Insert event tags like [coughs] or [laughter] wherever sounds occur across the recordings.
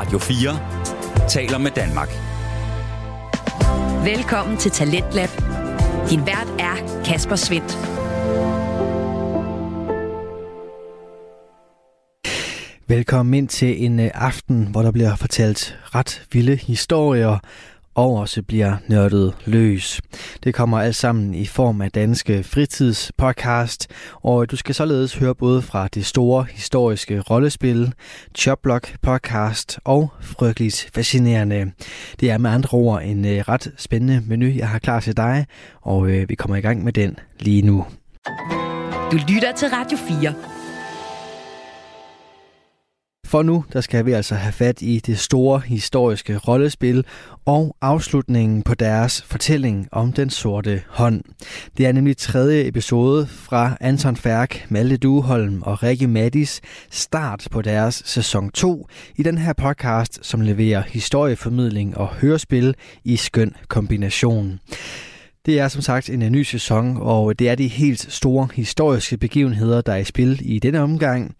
Radio 4 taler med Danmark. Velkommen til Talentlab. Din vært er Kasper Svendt. Velkommen ind til en øh, aften, hvor der bliver fortalt ret vilde historier og også bliver nørdet løs. Det kommer alt sammen i form af Danske Fritidspodcast, og du skal således høre både fra det store historiske rollespil, Choplock podcast og Frygteligt Fascinerende. Det er med andre ord en øh, ret spændende menu, jeg har klar til dig, og øh, vi kommer i gang med den lige nu. Du lytter til Radio 4. For nu, der skal vi altså have fat i det store historiske rollespil og afslutningen på deres fortælling om den sorte hånd. Det er nemlig tredje episode fra Anton Færk, Malte Dueholm og Rikke Mattis start på deres sæson 2 i den her podcast, som leverer historieformidling og hørespil i skøn kombination. Det er som sagt en øh, ny sæson, og det er de helt store historiske begivenheder, der er i spil i denne omgang.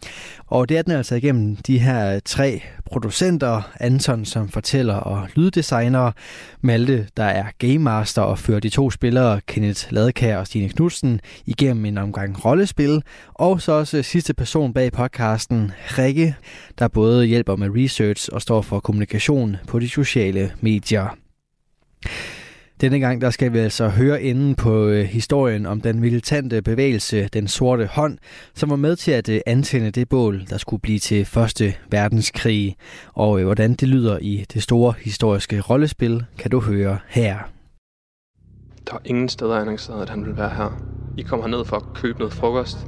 Og det er den altså igennem de her tre producenter, Anton som fortæller og lyddesigner, Malte der er game master og fører de to spillere, Kenneth Ladekær og Stine Knudsen, igennem en omgang rollespil, og så også sidste person bag podcasten, Rikke, der både hjælper med research og står for kommunikation på de sociale medier. Denne gang der skal vi altså høre enden på øh, historien om den militante bevægelse Den Sorte Hånd, som var med til at øh, antænde det bål, der skulle blive til Første Verdenskrig. Og øh, hvordan det lyder i det store historiske rollespil, kan du høre her. Der var ingen steder annonceret, at han ville være her. I kommer herned for at købe noget frokost,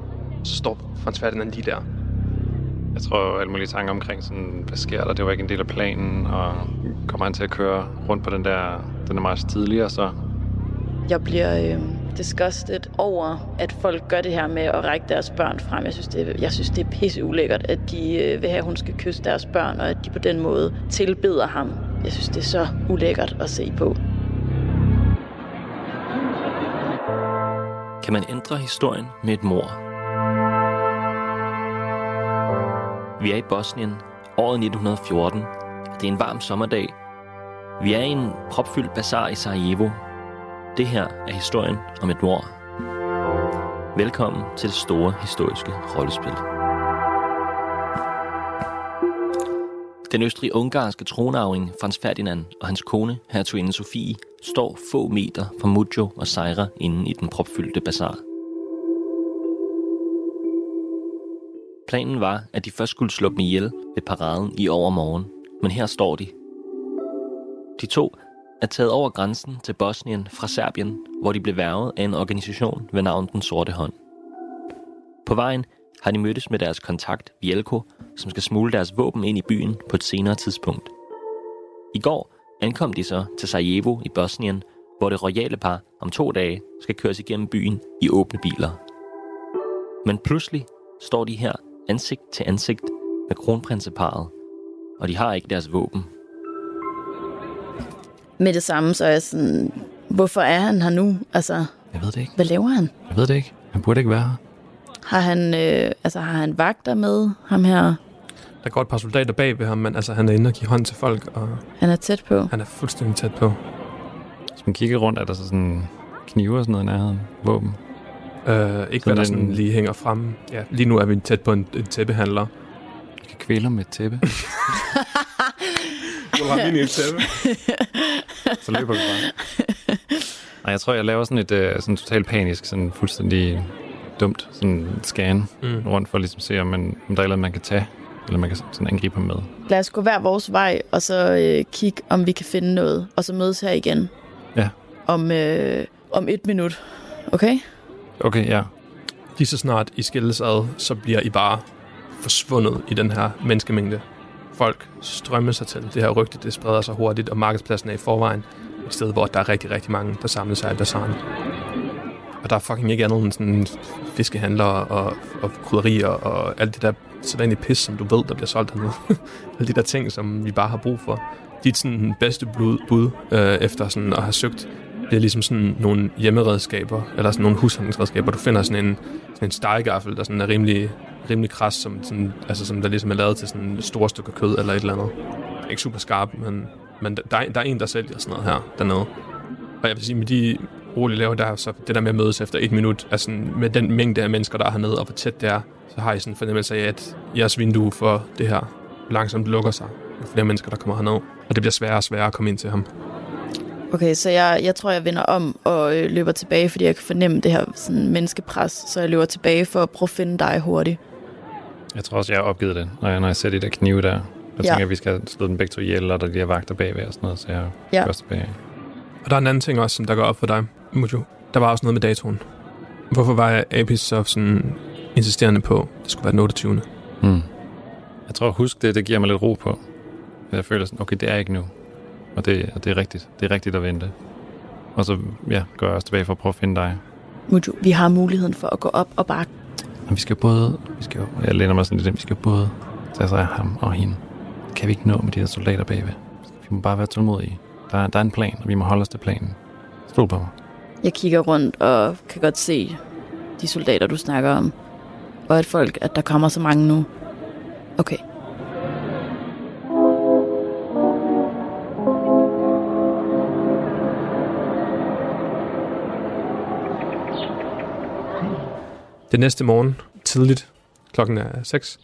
så står Frans Ferdinand lige der. Jeg tror, alle mulige tanker omkring, sådan, hvad sker der? Det var ikke en del af planen, og kommer han til at køre rundt på den der, den er meget tidligere, så... Jeg bliver øh, disgusted over, at folk gør det her med at række deres børn frem. Jeg synes, det er, jeg synes, det er pisse ulækkert, at de øh, vil have, at hun skal kysse deres børn, og at de på den måde tilbeder ham. Jeg synes, det er så ulækkert at se på. Kan man ændre historien med et mor? Vi er i Bosnien, året 1914. Det er en varm sommerdag. Vi er i en propfyldt bazar i Sarajevo. Det her er historien om et mor. Velkommen til det store historiske rollespil. Den østrig-ungarske tronarving Frans Ferdinand og hans kone, hertuginde Sofie, står få meter fra Mujo og Sejra inde i den propfyldte bazar. Planen var, at de først skulle slå dem ihjel ved paraden i overmorgen. Men her står de. De to er taget over grænsen til Bosnien fra Serbien, hvor de blev værvet af en organisation ved navn Den Sorte Hånd. På vejen har de mødtes med deres kontakt Vielko, som skal smule deres våben ind i byen på et senere tidspunkt. I går ankom de så til Sarajevo i Bosnien, hvor det royale par om to dage skal køres igennem byen i åbne biler. Men pludselig står de her ansigt til ansigt med kronprinseparet, og de har ikke deres våben. Med det samme, så er jeg sådan, hvorfor er han her nu? Altså, Jeg ved det ikke. hvad laver han? Jeg ved det ikke. Han burde ikke være her. Har han, øh, altså, har han vagter med ham her? Der går et par soldater bag ved ham, men altså, han er inde og give hånd til folk, og Han er tæt på. han er fuldstændig tæt på. Hvis man kigger rundt, er der så sådan knive og sådan noget i nærheden. Våben. Øh, ikke hvad der den- sådan lige hænger frem. Ja, lige nu er vi tæt på en, en tæppehandler. Du kan kvæle med et tæppe. [laughs] Du har min i et tæppe. så løber vi bare. Nej, jeg tror, jeg laver sådan et øh, sådan totalt panisk, sådan fuldstændig dumt sådan scan Mm. rundt for at ligesom se, om, man, om der er noget, man kan tage, eller man kan sådan angribe ham med. Lad os gå hver vores vej, og så øh, kigge, om vi kan finde noget. Og så mødes her igen. Ja. Om, øh, om et minut. Okay? Okay, ja. Lige så snart I skilles ad, så bliver I bare forsvundet i den her menneskemængde. Folk strømmer sig til. Det her rygte, det spreder sig hurtigt, og markedspladsen er i forvejen et sted, hvor der er rigtig, rigtig mange, der samler sig i bazaren. Og der er fucking ikke andet end sådan fiskehandlere og, og krydderier og alt det der sædvanlige pis, som du ved, der bliver solgt hernede. [laughs] Alle de der ting, som vi bare har brug for. Dit sådan bedste bud, bud øh, efter sådan at have søgt, det er ligesom sådan nogle hjemmeredskaber, eller sådan nogle husholdningsredskaber. Du finder sådan en, sådan en stegegaffel, der sådan er rimelig, rimelig kras, som, sådan, altså som der ligesom er lavet til sådan store stykker kød eller et eller andet. ikke super skarp, men, men der, er- der er en, der sælger sådan noget her dernede. Og jeg vil sige, med de rolige laver der, så det der med at mødes efter et minut, altså med den mængde af mennesker, der er hernede, og hvor tæt det er, så har I sådan en fornemmelse af, at jeres vindue for det her langsomt lukker sig. Jo flere mennesker, der kommer herned. Og det bliver sværere og sværere at komme ind til ham. Okay, så jeg, jeg tror, jeg vender om og øh, løber tilbage, fordi jeg kan fornemme det her sådan, menneskepres. Så jeg løber tilbage for at prøve at finde dig hurtigt. Jeg tror også, jeg har opgivet det, når jeg, når jeg ser de der knive der. Jeg Ja. tænker, at vi skal slå dem begge to ihjel, og der er de her vagter bagved og sådan noget, så jeg Ja. går tilbage. Og der er en anden ting også, som der går op for dig, Mujo. Der var også noget med datoen. Hvorfor var Apis så sådan insisterende på, at det skulle være den 28. Hmm. Jeg tror, husk det, det giver mig lidt ro på. Jeg føler sådan, okay, det er ikke nu. Og det, og det er rigtigt. Det er rigtigt at vente. Og så ja, går jeg også tilbage for at prøve at finde dig. Mujo, vi har muligheden for at gå op og bare... Vi skal både... Vi skal jeg læner mig sådan lidt ind. Vi skal både tage sig af ham og hende. Kan vi ikke nå med de her soldater bagved. Vi må bare være tålmodige. Der, er- der er en plan, og vi må holde os til planen. Stol på mig. Jeg kigger rundt og kan godt se de soldater, du snakker om. Og at folk, at der kommer så mange nu. Okay. Det næste morgen, tidligt, klokken er 6,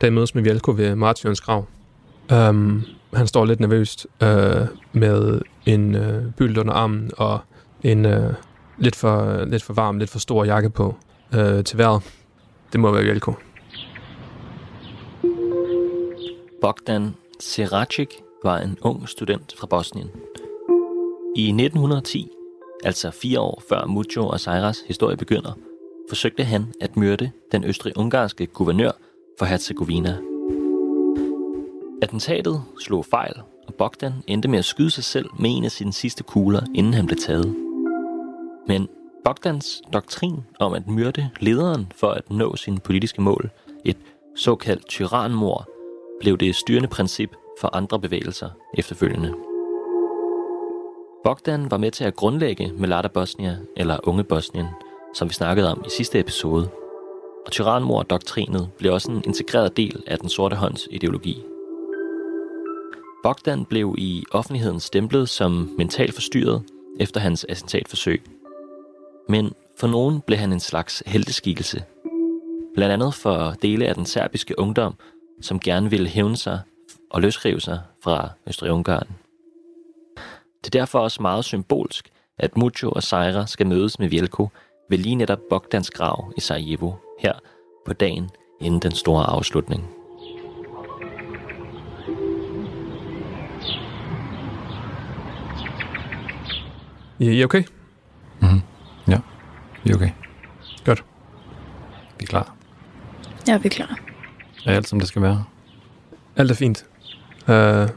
da jeg mødes med Vjelko ved Martions grav. Um, han står lidt nervøst uh, med en uh, byld under armen og en uh, lidt, for, lidt for varm, lidt for stor jakke på uh, til vejret. Det må være Vjelko. Bogdan Seracic var en ung student fra Bosnien. I 1910, altså fire år før Mucho og Sejras historie begynder, forsøgte han at myrde den østrig-ungarske guvernør for Herzegovina. Attentatet slog fejl, og Bogdan endte med at skyde sig selv med en af sine sidste kugler, inden han blev taget. Men Bogdans doktrin om at myrde lederen for at nå sine politiske mål, et såkaldt tyranmord, blev det styrende princip for andre bevægelser efterfølgende. Bogdan var med til at grundlægge Melata Bosnia, eller Unge Bosnien, som vi snakkede om i sidste episode. Og tyranmord-doktrinet blev også en integreret del af den sorte hånds ideologi. Bogdan blev i offentligheden stemplet som mentalt forstyrret efter hans attentatforsøg. Men for nogen blev han en slags helteskikkelse. Blandt andet for dele af den serbiske ungdom, som gerne ville hævne sig og løsrive sig fra Østrig-Ungarn. Det er derfor også meget symbolsk, at Mujo og Sejra skal mødes med Vjelko ved lige netop Bogdans grav i Sarajevo, her på dagen inden den store afslutning. I, I er okay? Mm-hmm. Ja, vi er okay. Godt. Vi er klar. Ja, vi er klar. Er alt, som det skal være? Alt er fint. Uh,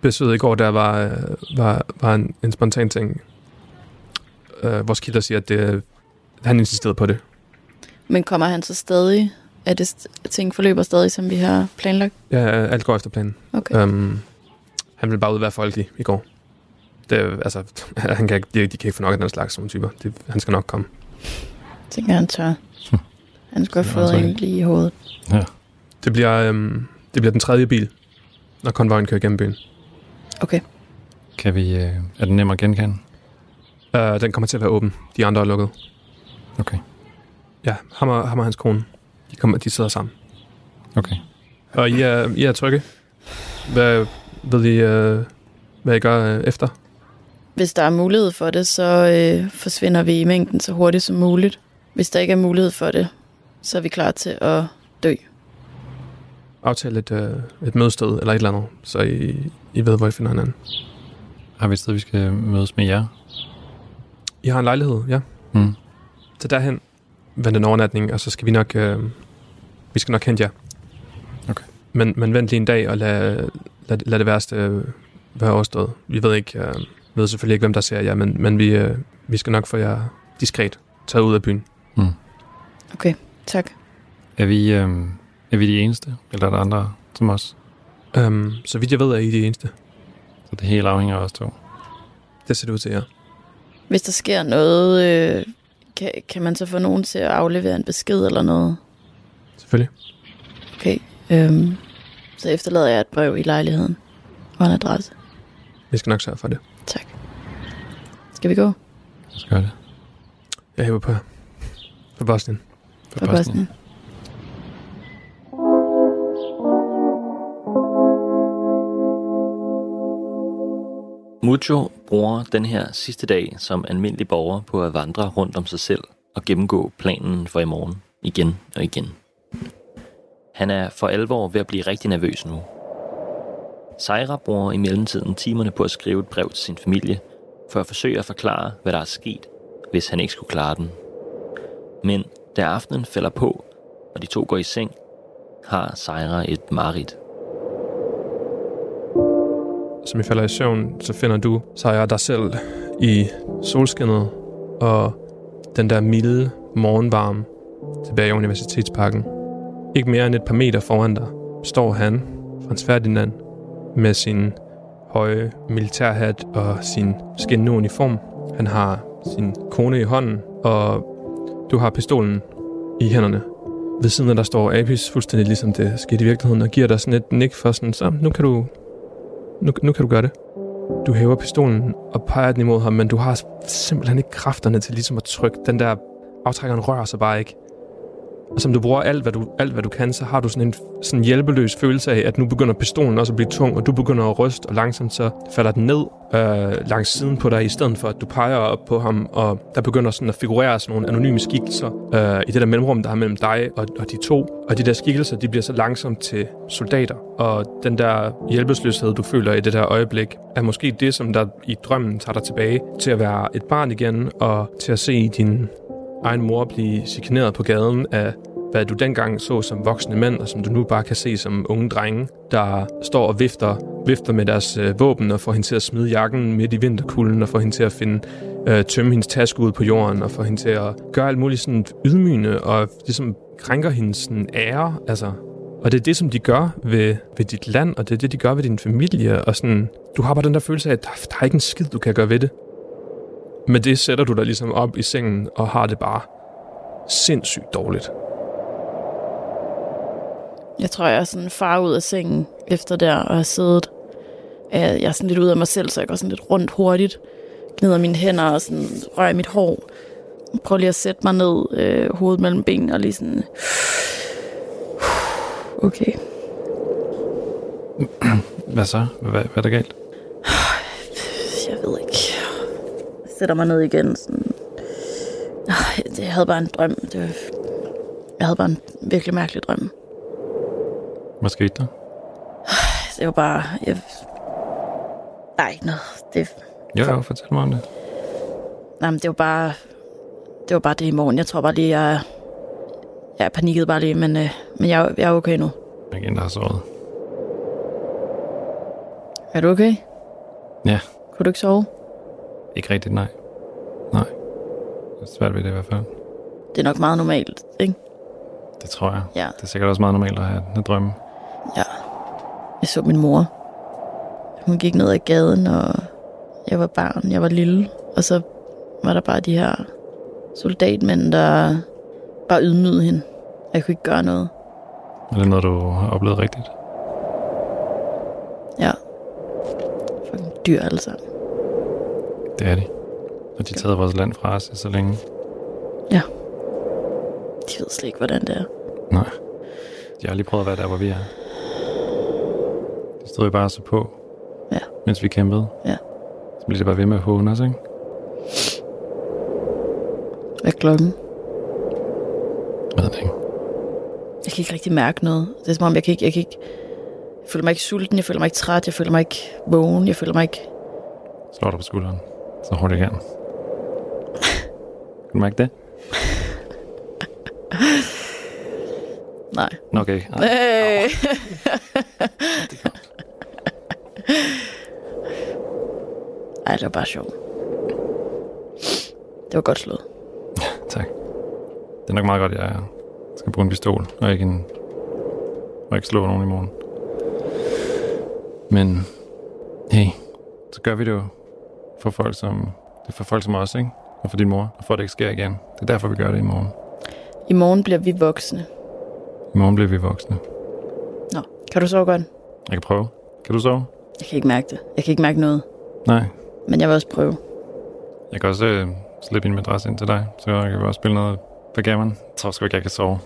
besøget i går, der var, øh, var, var en, en spontan ting. Uh, vores kilder siger, at det, han insisterede på det. Men kommer han så stadig? Er det st- ting forløber stadig, som vi har planlagt? Ja, alt går efter planen. Okay. Um, han ville bare ud og være folkelig i går. Det, er- altså, [laughs] han kan ikke, de, de kan ikke få nok af den slags sådan typer. Det, han skal nok komme. Tænker han tør. [laughs] Han skulle have Det fået en lige i hovedet. Ja. Det bliver, um, det bliver den tredje bil, når konvojen kører gennem byen. Okay. Kan vi... Øh, er den nem at genkende? Uh, den kommer til at være åben. De andre er lukket. Okay. Ja, ham og, ham og hans kone. De, kommer, de sidder sammen. Okay. Og I er, I er trygge? Hvad ved I, uh, hvad I gør uh, efter? Hvis der er mulighed for det, så øh, forsvinder vi i mængden så hurtigt som muligt. Hvis der ikke er mulighed for det, så er vi klar til at dø. Aftale et, uh, et mødested eller et eller andet, så I, I ved, hvor I finder hinanden. Har vi et sted, vi skal mødes med jer? I har en lejlighed, ja. Mm. Så derhen, vent en overnatning, og så skal vi nok, øh, vi skal nok hente jer. Okay. Men, men vent lige en dag, og lad, lad, lad det værste øh, være overstået. Vi ved ikke, øh, ved selvfølgelig ikke, hvem der ser jer, men, men vi, øh, vi skal nok få jer diskret taget ud af byen. Mm. Okay, tak. Er vi, øh, er vi de eneste? Eller er der andre som os? Um, så vidt jeg ved, er I de eneste. Så det hele afhænger af os to. Det ser det ud til jer. Hvis der sker noget, øh, kan, kan man så få nogen til at aflevere en besked eller noget? Selvfølgelig. Okay. Øhm, så efterlader jeg et brev i lejligheden. Og en adresse. Vi skal nok sørge for det. Tak. Skal vi gå? Skal det. Jeg hæver på, på Bosnien. For På Bosnien. Bosnien. Mucho bruger den her sidste dag som almindelig borger på at vandre rundt om sig selv og gennemgå planen for i morgen igen og igen. Han er for alvor ved at blive rigtig nervøs nu. Sejra bruger i mellemtiden timerne på at skrive et brev til sin familie, for at forsøge at forklare, hvad der er sket, hvis han ikke skulle klare den. Men da aftenen falder på, og de to går i seng, har Sejra et mareridt. Som I falder i søvn, så finder du Sejra dig selv i solskinnet og den der milde morgenvarme tilbage i Universitetsparken. Ikke mere end et par meter foran dig står han, Frans Ferdinand, med sin høje militærhat og sin skinnende uniform. Han har sin kone i hånden, og du har pistolen i hænderne. Ved siden af der står Apis, fuldstændig ligesom det skete i virkeligheden, og giver dig sådan et nik for sådan, så nu kan du, nu, nu kan du gøre det. Du hæver pistolen og peger den imod ham, men du har simpelthen ikke kræfterne til ligesom at trykke. Den der aftrækkeren rører sig bare ikke. Og som du bruger alt hvad du, alt, hvad du kan, så har du sådan en sådan hjælpeløs følelse af, at nu begynder pistolen også at blive tung, og du begynder at ryste, og langsomt så falder den ned øh, langs siden på dig, i stedet for at du peger op på ham, og der begynder sådan at figurere sådan nogle anonyme skikkelser øh, i det der mellemrum, der er mellem dig og, og de to. Og de der skikkelser, de bliver så langsomt til soldater. Og den der hjælpeløshed, du føler i det der øjeblik, er måske det, som der i drømmen tager dig tilbage til at være et barn igen, og til at se din egen mor blive chikaneret på gaden af, hvad du dengang så som voksne mænd, og som du nu bare kan se som unge drenge, der står og vifter, vifter med deres øh, våben og får hende til at smide jakken midt i vinterkulden, og får hende til at finde, øh, tømme hendes taske ud på jorden, og får hende til at gøre alt muligt sådan ydmygende, og ligesom krænker hendes sådan ære, altså. Og det er det, som de gør ved, ved dit land, og det er det, de gør ved din familie, og sådan, du har bare den der følelse af, at der, der er ikke en skid, du kan gøre ved det. Med det sætter du dig ligesom op i sengen og har det bare sindssygt dårligt. Jeg tror, jeg er sådan far ud af sengen efter der og har siddet. Jeg jeg er sådan lidt ud af mig selv, så jeg går sådan lidt rundt hurtigt. Gnider mine hænder og sådan rører mit hår. Prøver lige at sætte mig ned, øh, hovedet mellem benene og lige sådan... Okay. Hvad så? Hvad, hvad er der galt? Jeg ved ikke. Jeg sætter mig ned igen. Sådan. Det- Jeg havde bare en drøm. Det var... Jeg havde bare en virkelig mærkelig drøm. Hvad skete der? Det var bare... Jeg... Nej, ikke noget. Det, Jo, jo, fortæl mig om det. nej, men det var bare... Det var bare det i morgen. Jeg tror bare lige, jeg... Jeg panikkede bare lige, men, øh, men jeg, jeg er okay nu. Jeg er en, der har sovet. Er du okay? Ja. Kunne du ikke sove? Ikke rigtigt, nej. Nej. Det er svært ved det i hvert fald. Det er nok meget normalt, ikke? Det tror jeg. Ja. Det er sikkert også meget normalt at have en drømme. Ja. Jeg så min mor. Hun gik ned ad gaden, og jeg var barn, jeg var lille. Og så var der bare de her soldatmænd, der bare ydmygede hende. Jeg kunne ikke gøre noget. Er det noget, du har oplevet rigtigt? Ja. Fucking dyr alle sammen. Det er de. Og de har taget vores land fra os i så længe. De ved slet ikke, hvordan det er. Nej. De har lige prøvet at være der, hvor vi er. De stod jo bare så på, Ja. mens vi kæmpede. Ja. Så blev det bare ved med at håne os, ikke? Hvad er klokken? Jeg ved det ikke. Jeg kan ikke rigtig mærke noget. Det er som om, jeg kan ikke... Jeg, kan ikke jeg føler mig ikke sulten, jeg føler mig ikke træt, jeg føler mig ikke vågen, jeg føler mig ikke... Slår dig på skulderen. Så hurtigt jeg kan. Kan du mærke det? Nej. Okay. Øh. Nej. Ej, det var bare sjovt. Det var godt slået. [laughs] Tak. Det er nok meget godt, at jeg skal bruge en pistol, og ikke, en, og ikke slå nogen i morgen. Men hey, så gør vi det jo for folk som, det er for folk som os, ikke? Og for din mor, og for at det ikke sker igen. Det er derfor, vi gør det i morgen. I morgen bliver vi voksne. I morgen bliver vi voksne. Nå, kan du sove godt? Jeg kan prøve. Kan du sove? Jeg kan ikke mærke det. Jeg kan ikke mærke noget. Nej. Men jeg vil også prøve. Jeg kan også øh, slippe min madras ind til dig, så jeg kan også spille noget backgammon. Jeg tror sgu ikke, jeg kan sove.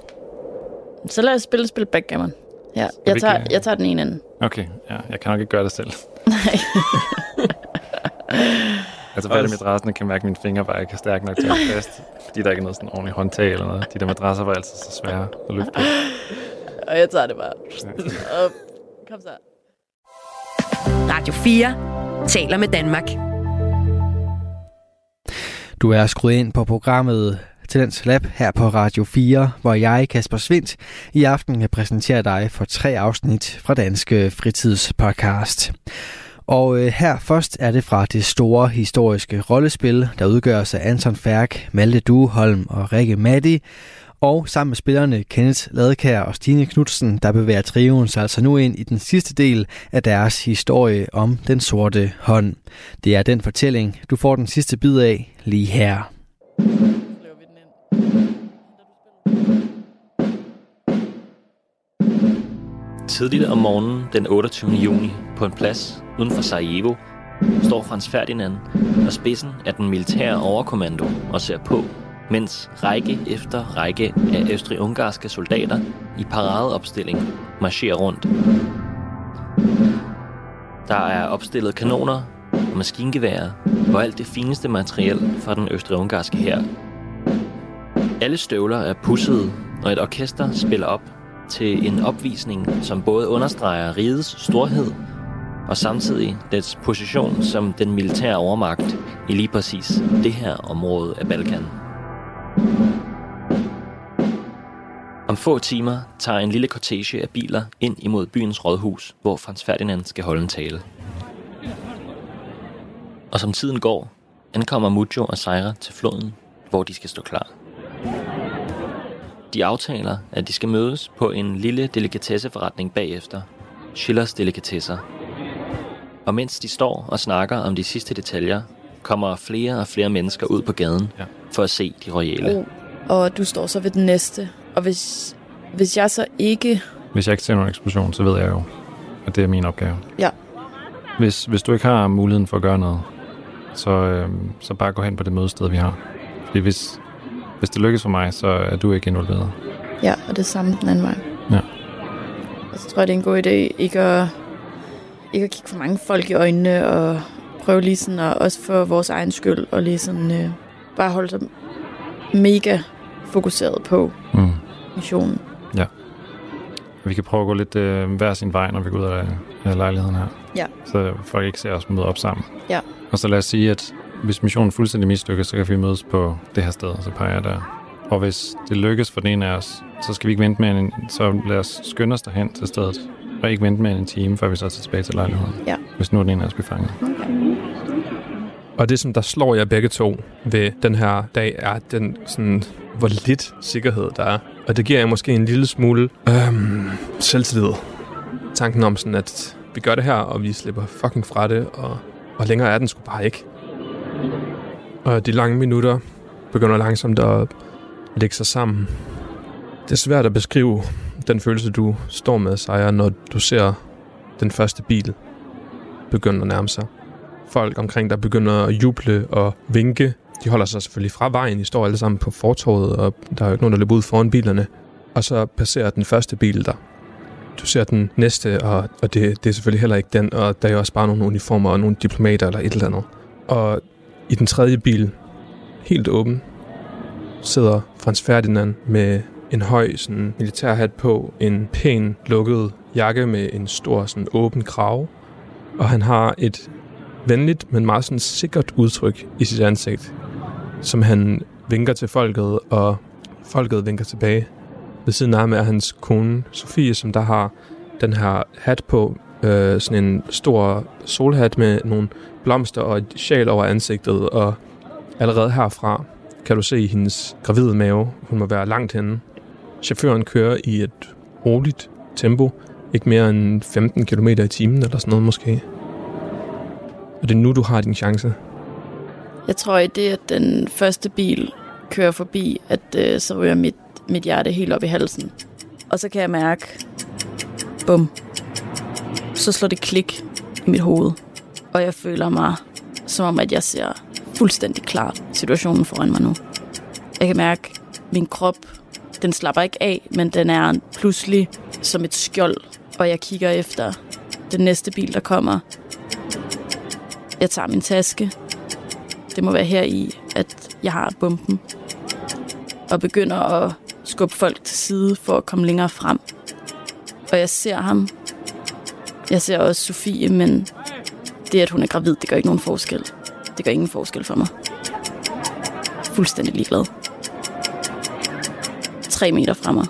Så lad os spille spil backgammon. Ja, jeg tager, jeg tager den ene ende. Okay, ja, jeg kan nok ikke gøre det selv. [laughs] Nej. Altså, madrassen, kan mærke, at mine fingre bare ikke er stærke nok til at holde fast. Fordi der ikke er noget sådan ordentligt håndtag eller noget. De der madrasser var altid så svære at løfte på. Og jeg tager det bare. Og kom så. Radio 4 taler med Danmark. Du er skruet ind på programmet Talents Lab her på Radio 4, hvor jeg, Kasper Svindt, i aften kan præsentere dig for tre afsnit fra Danske Fritidspodcast. Og øh, her først er det fra det store historiske rollespil, der udgøres af Anton Færk, Malte Dueholm og Rikke Matti. Og sammen med spillerne Kenneth Ladekær og Stine Knudsen, der bevæger trioen sig altså nu ind i den sidste del af deres historie om den sorte hånd. Det er den fortælling, du får den sidste bid af lige her. Tidligt om morgenen den 28. juni på en plads uden for Sarajevo står Frans Ferdinand og spidsen af den militære overkommando og ser på, mens række efter række af østrig-ungarske soldater i paradeopstilling marcherer rundt. Der er opstillet kanoner og maskingeværer og alt det fineste materiel fra den østrig-ungarske hær. Alle støvler er pussede, og et orkester spiller op til en opvisning, som både understreger rigets storhed og samtidig dets position som den militære overmagt i lige præcis det her område af Balkan. Om få timer tager en lille kortege af biler ind imod byens rådhus, hvor Frans Ferdinand skal holde en tale. Og som tiden går, ankommer Mujo og Sejra til floden, hvor de skal stå klar. De aftaler, at de skal mødes på en lille delikatesseforretning bagefter. Schillers Delikatesser. Og mens de står og snakker om de sidste detaljer, kommer flere og flere mennesker ud på gaden Ja. for at se de royale. Oh. Og du står så ved den næste. Og hvis, hvis jeg så ikke... Hvis jeg ikke ser nogen eksplosion, så ved jeg jo, at det er min opgave. Ja. Hvis, hvis du ikke har muligheden for at gøre noget, så, øh, så bare gå hen på det mødested, vi har. Fordi hvis, hvis det lykkes for mig, så er du ikke involveret. Ja, og det samme den anden vej. Ja. Og så tror jeg, det er en god idé ikke at, ikke at kigge for mange folk i øjnene, og prøve lige sådan, og også for vores egen skyld, og lige sådan, øh, bare holde sig mega fokuseret på Mm. missionen. Vi kan prøve at gå lidt øh, hver sin vej, når vi går ud af, af lejligheden her. Ja. Så folk ikke ser os møde op sammen. Ja. Og så lad os sige, at hvis missionen fuldstændig mislykkes, så kan vi mødes på det her sted, så peger jeg der. Og hvis det lykkes for den ene af os, så skal vi ikke vente mere end en, så lad os skynde os derhen til stedet. Og ikke vente mere end en time, før vi så er tilbage til lejligheden. Ja. Hvis nu er den ene af os bliver fanget. Og det, som der slår jer begge to ved den her dag, er den sådan, hvor lidt sikkerhed der er. Og det giver jer måske en lille smule øhm, selvtillid. Tanken om sådan, at vi gør det her, og vi slipper fucking fra det, og, og længere er den sgu bare ikke. Og de lange minutter begynder langsomt at lægge sig sammen. Det er svært at beskrive den følelse, du står med, Sejr, når du ser den første bil begynde at nærme sig folk omkring, der begynder at juble og vinke. De holder sig selvfølgelig fra vejen. De står alle sammen på fortorvet, og der er jo ikke nogen, der løber ud foran bilerne. Og så passerer den første bil der. Du ser den næste, og, og det, det er selvfølgelig heller ikke den, og der er jo også bare nogle uniformer og nogle diplomater eller et eller andet. Og i den tredje bil, helt åben, sidder Frans Ferdinand med en høj sådan, militærhat på, en pæn lukket jakke med en stor sådan, åben krave, og han har et venligt, men meget sådan sikkert udtryk i sit ansigt, som han vinker til folket, og folket vinker tilbage. Ved siden af ham er hans kone, Sofie, som der har den her hat på, øh, sådan en stor solhat med nogle blomster og et sjal over ansigtet, og allerede herfra kan du se hendes gravide mave. Hun må være langt henne. Chaufføren kører i et roligt tempo, ikke mere end 15 km i timen eller sådan noget måske. Og det er nu, du har din chance. Jeg tror, i det, at den første bil kører forbi, at øh, så ryger mit, mit hjerte helt op i halsen. Og så kan jeg mærke, bum, så slår det klik i i mit hoved. Og jeg føler mig som om, at jeg ser fuldstændig klart situationen foran mig nu. Jeg kan mærke, at min krop, den slapper ikke af, men den er pludselig som et skjold, og jeg kigger efter den næste bil, der kommer. Jeg tager min taske. Det må være her i, at jeg har bomben. Og begynder at skubbe folk til side for at komme længere frem. Og jeg ser ham. Jeg ser også Sofie, men det, at hun er gravid, det gør ikke nogen forskel. Det gør ingen forskel for mig. Fuldstændig ligeglad. Tre meter fra mig.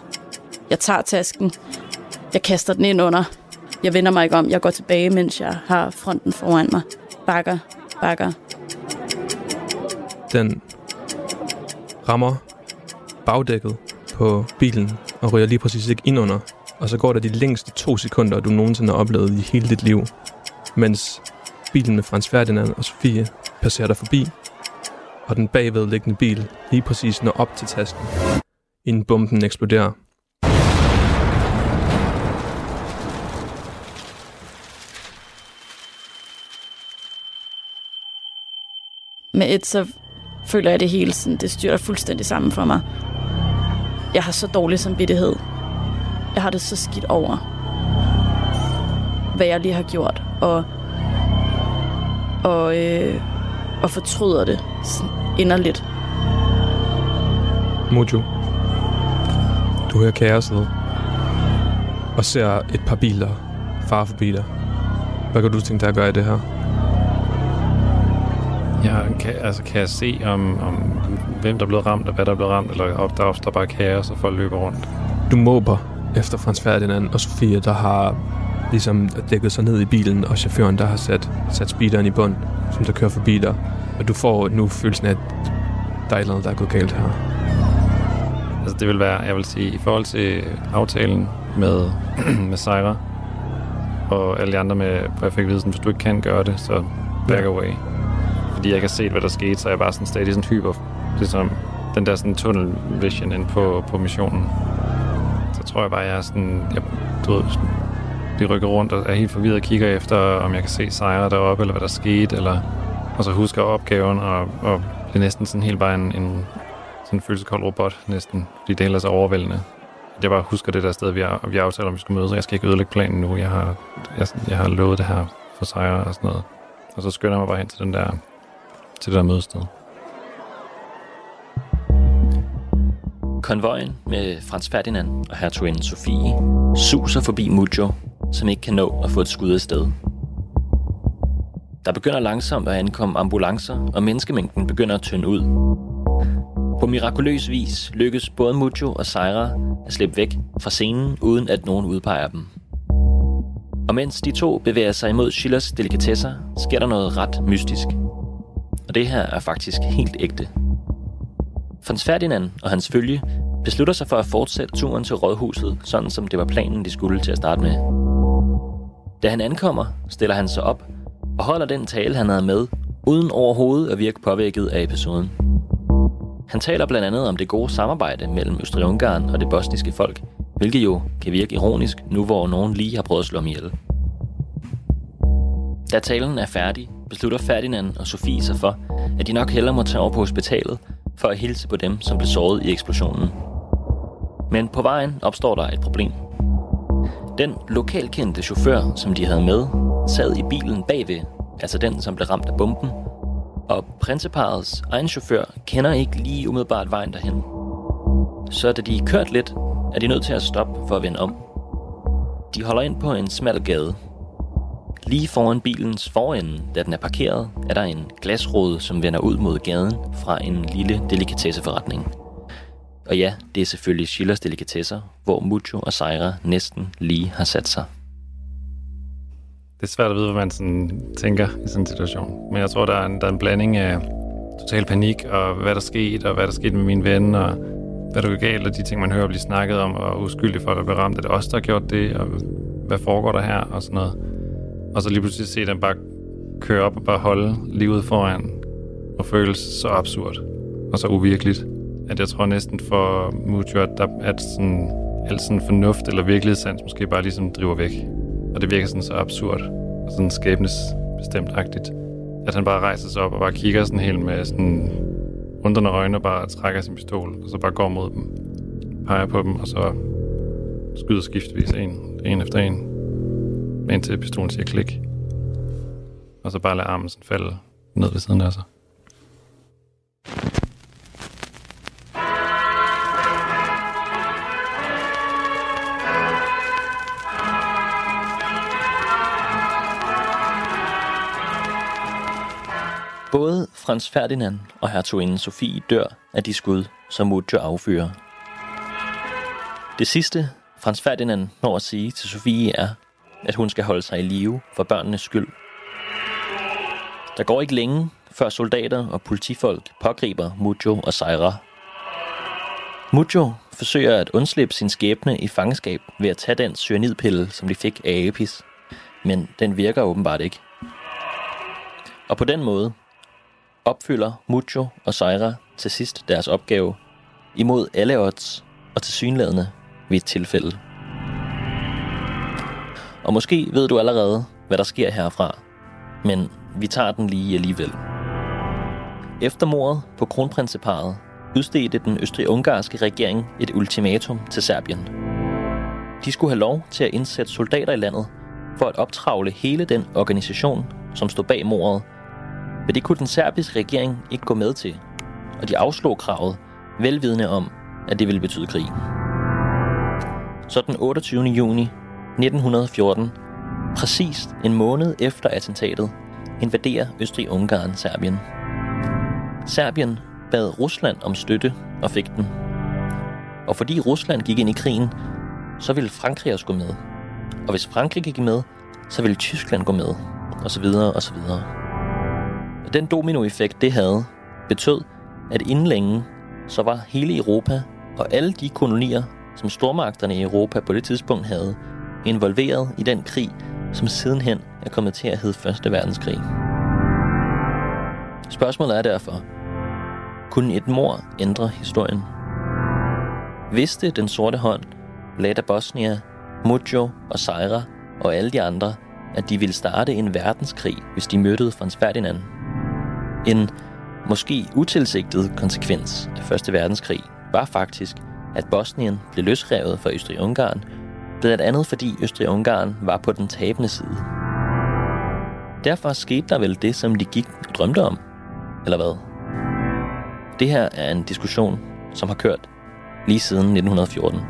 Jeg tager tasken. Jeg kaster den ind under. Jeg vender mig ikke om. Jeg går tilbage, mens jeg har fronten foran mig. Bakker, bakker. Den rammer bagdækket på bilen og ryger lige præcis ikke ind under. Og så går der de længste to sekunder, du nogensinde har oplevet i hele dit liv. Mens bilen med Frans Ferdinand og Sofie passerer der forbi, og den bagvedliggende bil lige præcis når op til tasken, inden bomben eksploderer. Med et, så føler jeg det hele sådan, det styrer fuldstændig sammen for mig. Jeg har så dårlig samvittighed. Jeg har det så skidt over, hvad jeg lige har gjort, og, og, øh, og fortryder det inderligt. Mojo, du hører kaoset og ser et par biler fare forbi dig. Hvad kan du tænke dig at gøre i det her? Ja, kan, altså, kan jeg se, om, om hvem der er blevet ramt, og hvad der er blevet ramt, eller op, der opstår bare kaos, og folk løber rundt? Du måber efter Frans Ferdinand og Sofie, der har ligesom dækket sig ned i bilen, og chaufføren, der har sat, sat speederen i bund, som der kører forbi dig. Og du får nu følelsen af, at der er et eller andet, der er gået galt her. Altså det vil være, jeg vil sige, i forhold til aftalen med, [clears throat] med Sejra, og alle de andre med, hvor jeg fik at vide, sådan, hvis du ikke kan gøre det, så back away. Fordi jeg har set, hvad der skete, så er jeg bare sådan stadig sådan hyper. Det er som den der sådan tunnel vision ind på, på missionen. Så tror jeg bare, jeg er sådan, jeg, du ved, de rykker rundt og er helt forvirret og kigger efter, om jeg kan se sejre deroppe, eller hvad der skete, eller, og så husker opgaven, og, og det er næsten sådan helt bare en, en sådan en følelseskold robot, næsten, fordi det er ellers er overvældende. Jeg bare husker det der sted, vi, er, vi aftaler, om vi skal mødes, og jeg skal ikke ødelægge planen nu. Jeg har, jeg, jeg har lovet det her for sejre og sådan noget. Og så skynder jeg mig bare hen til den der, til det der mødested. Konvojen med Frans Ferdinand og hertuginden Sofie suser forbi Mujo, som ikke kan nå at få et skud af sted. Der begynder langsomt at ankomme ambulancer, og menneskemængden begynder at tynde ud. På mirakuløs vis lykkes både Mucho og Sejra at slippe væk fra scenen, uden at nogen udpeger dem. Og mens de to bevæger sig imod Schillers delikatesser, sker der noget ret mystisk. Og det her er faktisk helt ægte. Frans Ferdinand og hans følge beslutter sig for at fortsætte turen til rådhuset, sådan som det var planen, de skulle til at starte med. Da han ankommer, stiller han sig op og holder den tale, han havde med, uden overhovedet at virke påvirket af episoden. Han taler blandt andet om det gode samarbejde mellem Østrig-Ungarn og det bosniske folk, hvilket jo kan virke ironisk, nu hvor nogen lige har prøvet at slå ham ihjel. Da talen er færdig, beslutter Ferdinand og Sofie sig for, at de nok hellere må tage over på hospitalet for at hilse på dem, som blev såret i eksplosionen. Men på vejen opstår der et problem. Den lokalkendte chauffør, som de havde med, sad i bilen bagved, altså den, som blev ramt af bomben, og prinseparets egen chauffør kender ikke lige umiddelbart vejen derhen. Så da de er kørt lidt, er de nødt til at stoppe for at vende om. De holder ind på en smal gade. Lige foran bilens forende, da den er parkeret, er der en glasrude, som vender ud mod gaden fra en lille delikatesseforretning. Og ja, det er selvfølgelig Schillers delikatesser, hvor Mucho og Sejra næsten lige har sat sig. Det er svært at vide, hvad man sådan tænker i sådan en situation. Men jeg tror, der er en, der er en blanding af total panik, og hvad der skete, og hvad der skete med min ven, og hvad der går galt, og de ting, man hører blive snakket om, og uskyldige folk, der bliver ramt. Er det os, der har gjort det, og hvad foregår der her, og sådan noget. Og så lige pludselig se dem bare køre op og bare holde livet foran, og føles så absurd, og så uvirkeligt, at jeg tror næsten for Mucho, at, der, at sådan, al sådan fornuft eller virkelighedssans måske bare ligesom driver væk. Og det virker sådan så absurd sådan skæbnesbestemt-agtigt. At han bare rejser sig op og bare kigger sådan helt med sådan undrende øjne og bare trækker sin pistol, og så bare går mod dem, peger på dem, og så skyder skiftvis en, en efter en, indtil pistolen siger klik. Og så bare lader armen sådan falde ned ved siden af sig. Både Frans Ferdinand og hertuginde Sofie dør af de skud, som Mujo affyrer. Det sidste, Frans Ferdinand når at sige til Sofie, er, at hun skal holde sig i live for børnenes skyld. Der går ikke længe, før soldater og politifolk pågriber Mujo og Sejra. Mujo forsøger at undslippe sin skæbne i fangenskab ved at tage den cyanidpille, som de fik af Apis. Men den virker åbenbart ikke. Og på den måde opfylder Mucho og Sejra til sidst deres opgave imod alle odds og til synlædende ved et tilfælde. Og måske ved du allerede, hvad der sker herfra, men vi tager den lige alligevel. Efter mordet på kronprinseparet udstedte den østrig-ungarske regering et ultimatum til Serbien. De skulle have lov til at indsætte soldater i landet for at optravle hele den organisation, som stod bag mordet men det kunne den serbiske regering ikke gå med til, og de afslog kravet, velvidende om, at det ville betyde krig. Så den 28. juni 1914, præcis en måned efter attentatet, invaderer Østrig-Ungarn Serbien. Serbien bad Rusland om støtte og fik den. Og fordi Rusland gik ind i krigen, så ville Frankrig også gå med. Og hvis Frankrig gik med, så ville Tyskland gå med, og så den dominoeffekt, det havde, betød, at inden længe, så var hele Europa og alle de kolonier, som stormagterne i Europa på det tidspunkt havde, involveret i den krig, som sidenhen er kommet til at hedde Første Verdenskrig. Spørgsmålet er derfor, kunne et mor ændre historien? Vidste den sorte hånd, Lada Bosnia, Mujo og Sejra og alle de andre, at de ville starte en verdenskrig, hvis de mødte Frans Ferdinand? En måske utilsigtet konsekvens af Første Verdenskrig var faktisk, at Bosnien blev løsrevet fra Østrig-Ungarn, blandt andet fordi Østrig-Ungarn var på den tabende side. Derfor skete der vel det, som de gik og drømte om, eller hvad? Det her er en diskussion, som har kørt lige siden 1914.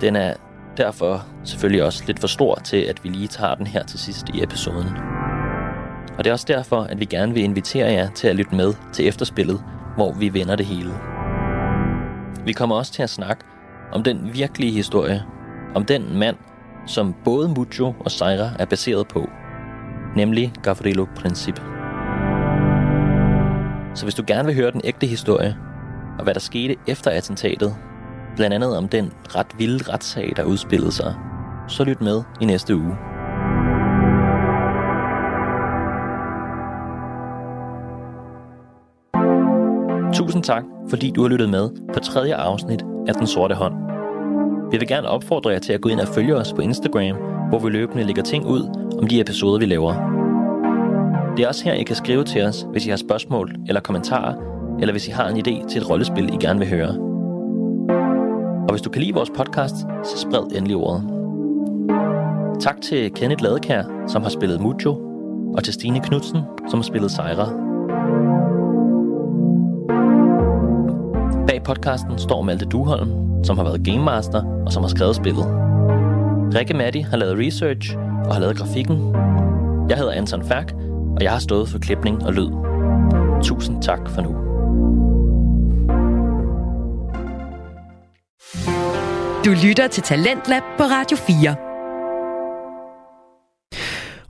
Den er derfor selvfølgelig også lidt for stor til, at vi lige tager den her til sidst i episoden. Og det er også derfor, at vi gerne vil invitere jer til at lytte med til efterspillet, hvor vi vender det hele. Vi kommer også til at snakke om den virkelige historie, om den mand, som både Mucho og Sejra er baseret på, nemlig Gavrilo Princip. Så hvis du gerne vil høre den ægte historie, og hvad der skete efter attentatet, blandt andet om den ret vilde retssag, der udspillede sig, så lyt med i næste uge. Tusind tak, fordi du har lyttet med på tredje afsnit af Den Sorte Hånd. Vi vil gerne opfordre jer til at gå ind og følge os på Instagram, hvor vi løbende lægger ting ud om de episoder, vi laver. Det er også her, I kan skrive til os, hvis I har spørgsmål eller kommentarer, eller hvis I har en idé til et rollespil, I gerne vil høre. Og hvis du kan lide vores podcast, så spred endelig ordet. Tak til Kenneth Ladekær, som har spillet Mujo, og til Stine Knudsen, som har spillet Sejra. Podcasten står Malte Duholm, som har været Game Master og som har skrevet spillet. Rikke Matti har lavet research og har lavet grafikken. Jeg hedder Anton Færk, og jeg har stået for klipning og lyd. Tusind tak for nu. Du lytter til Talentlab på Radio 4.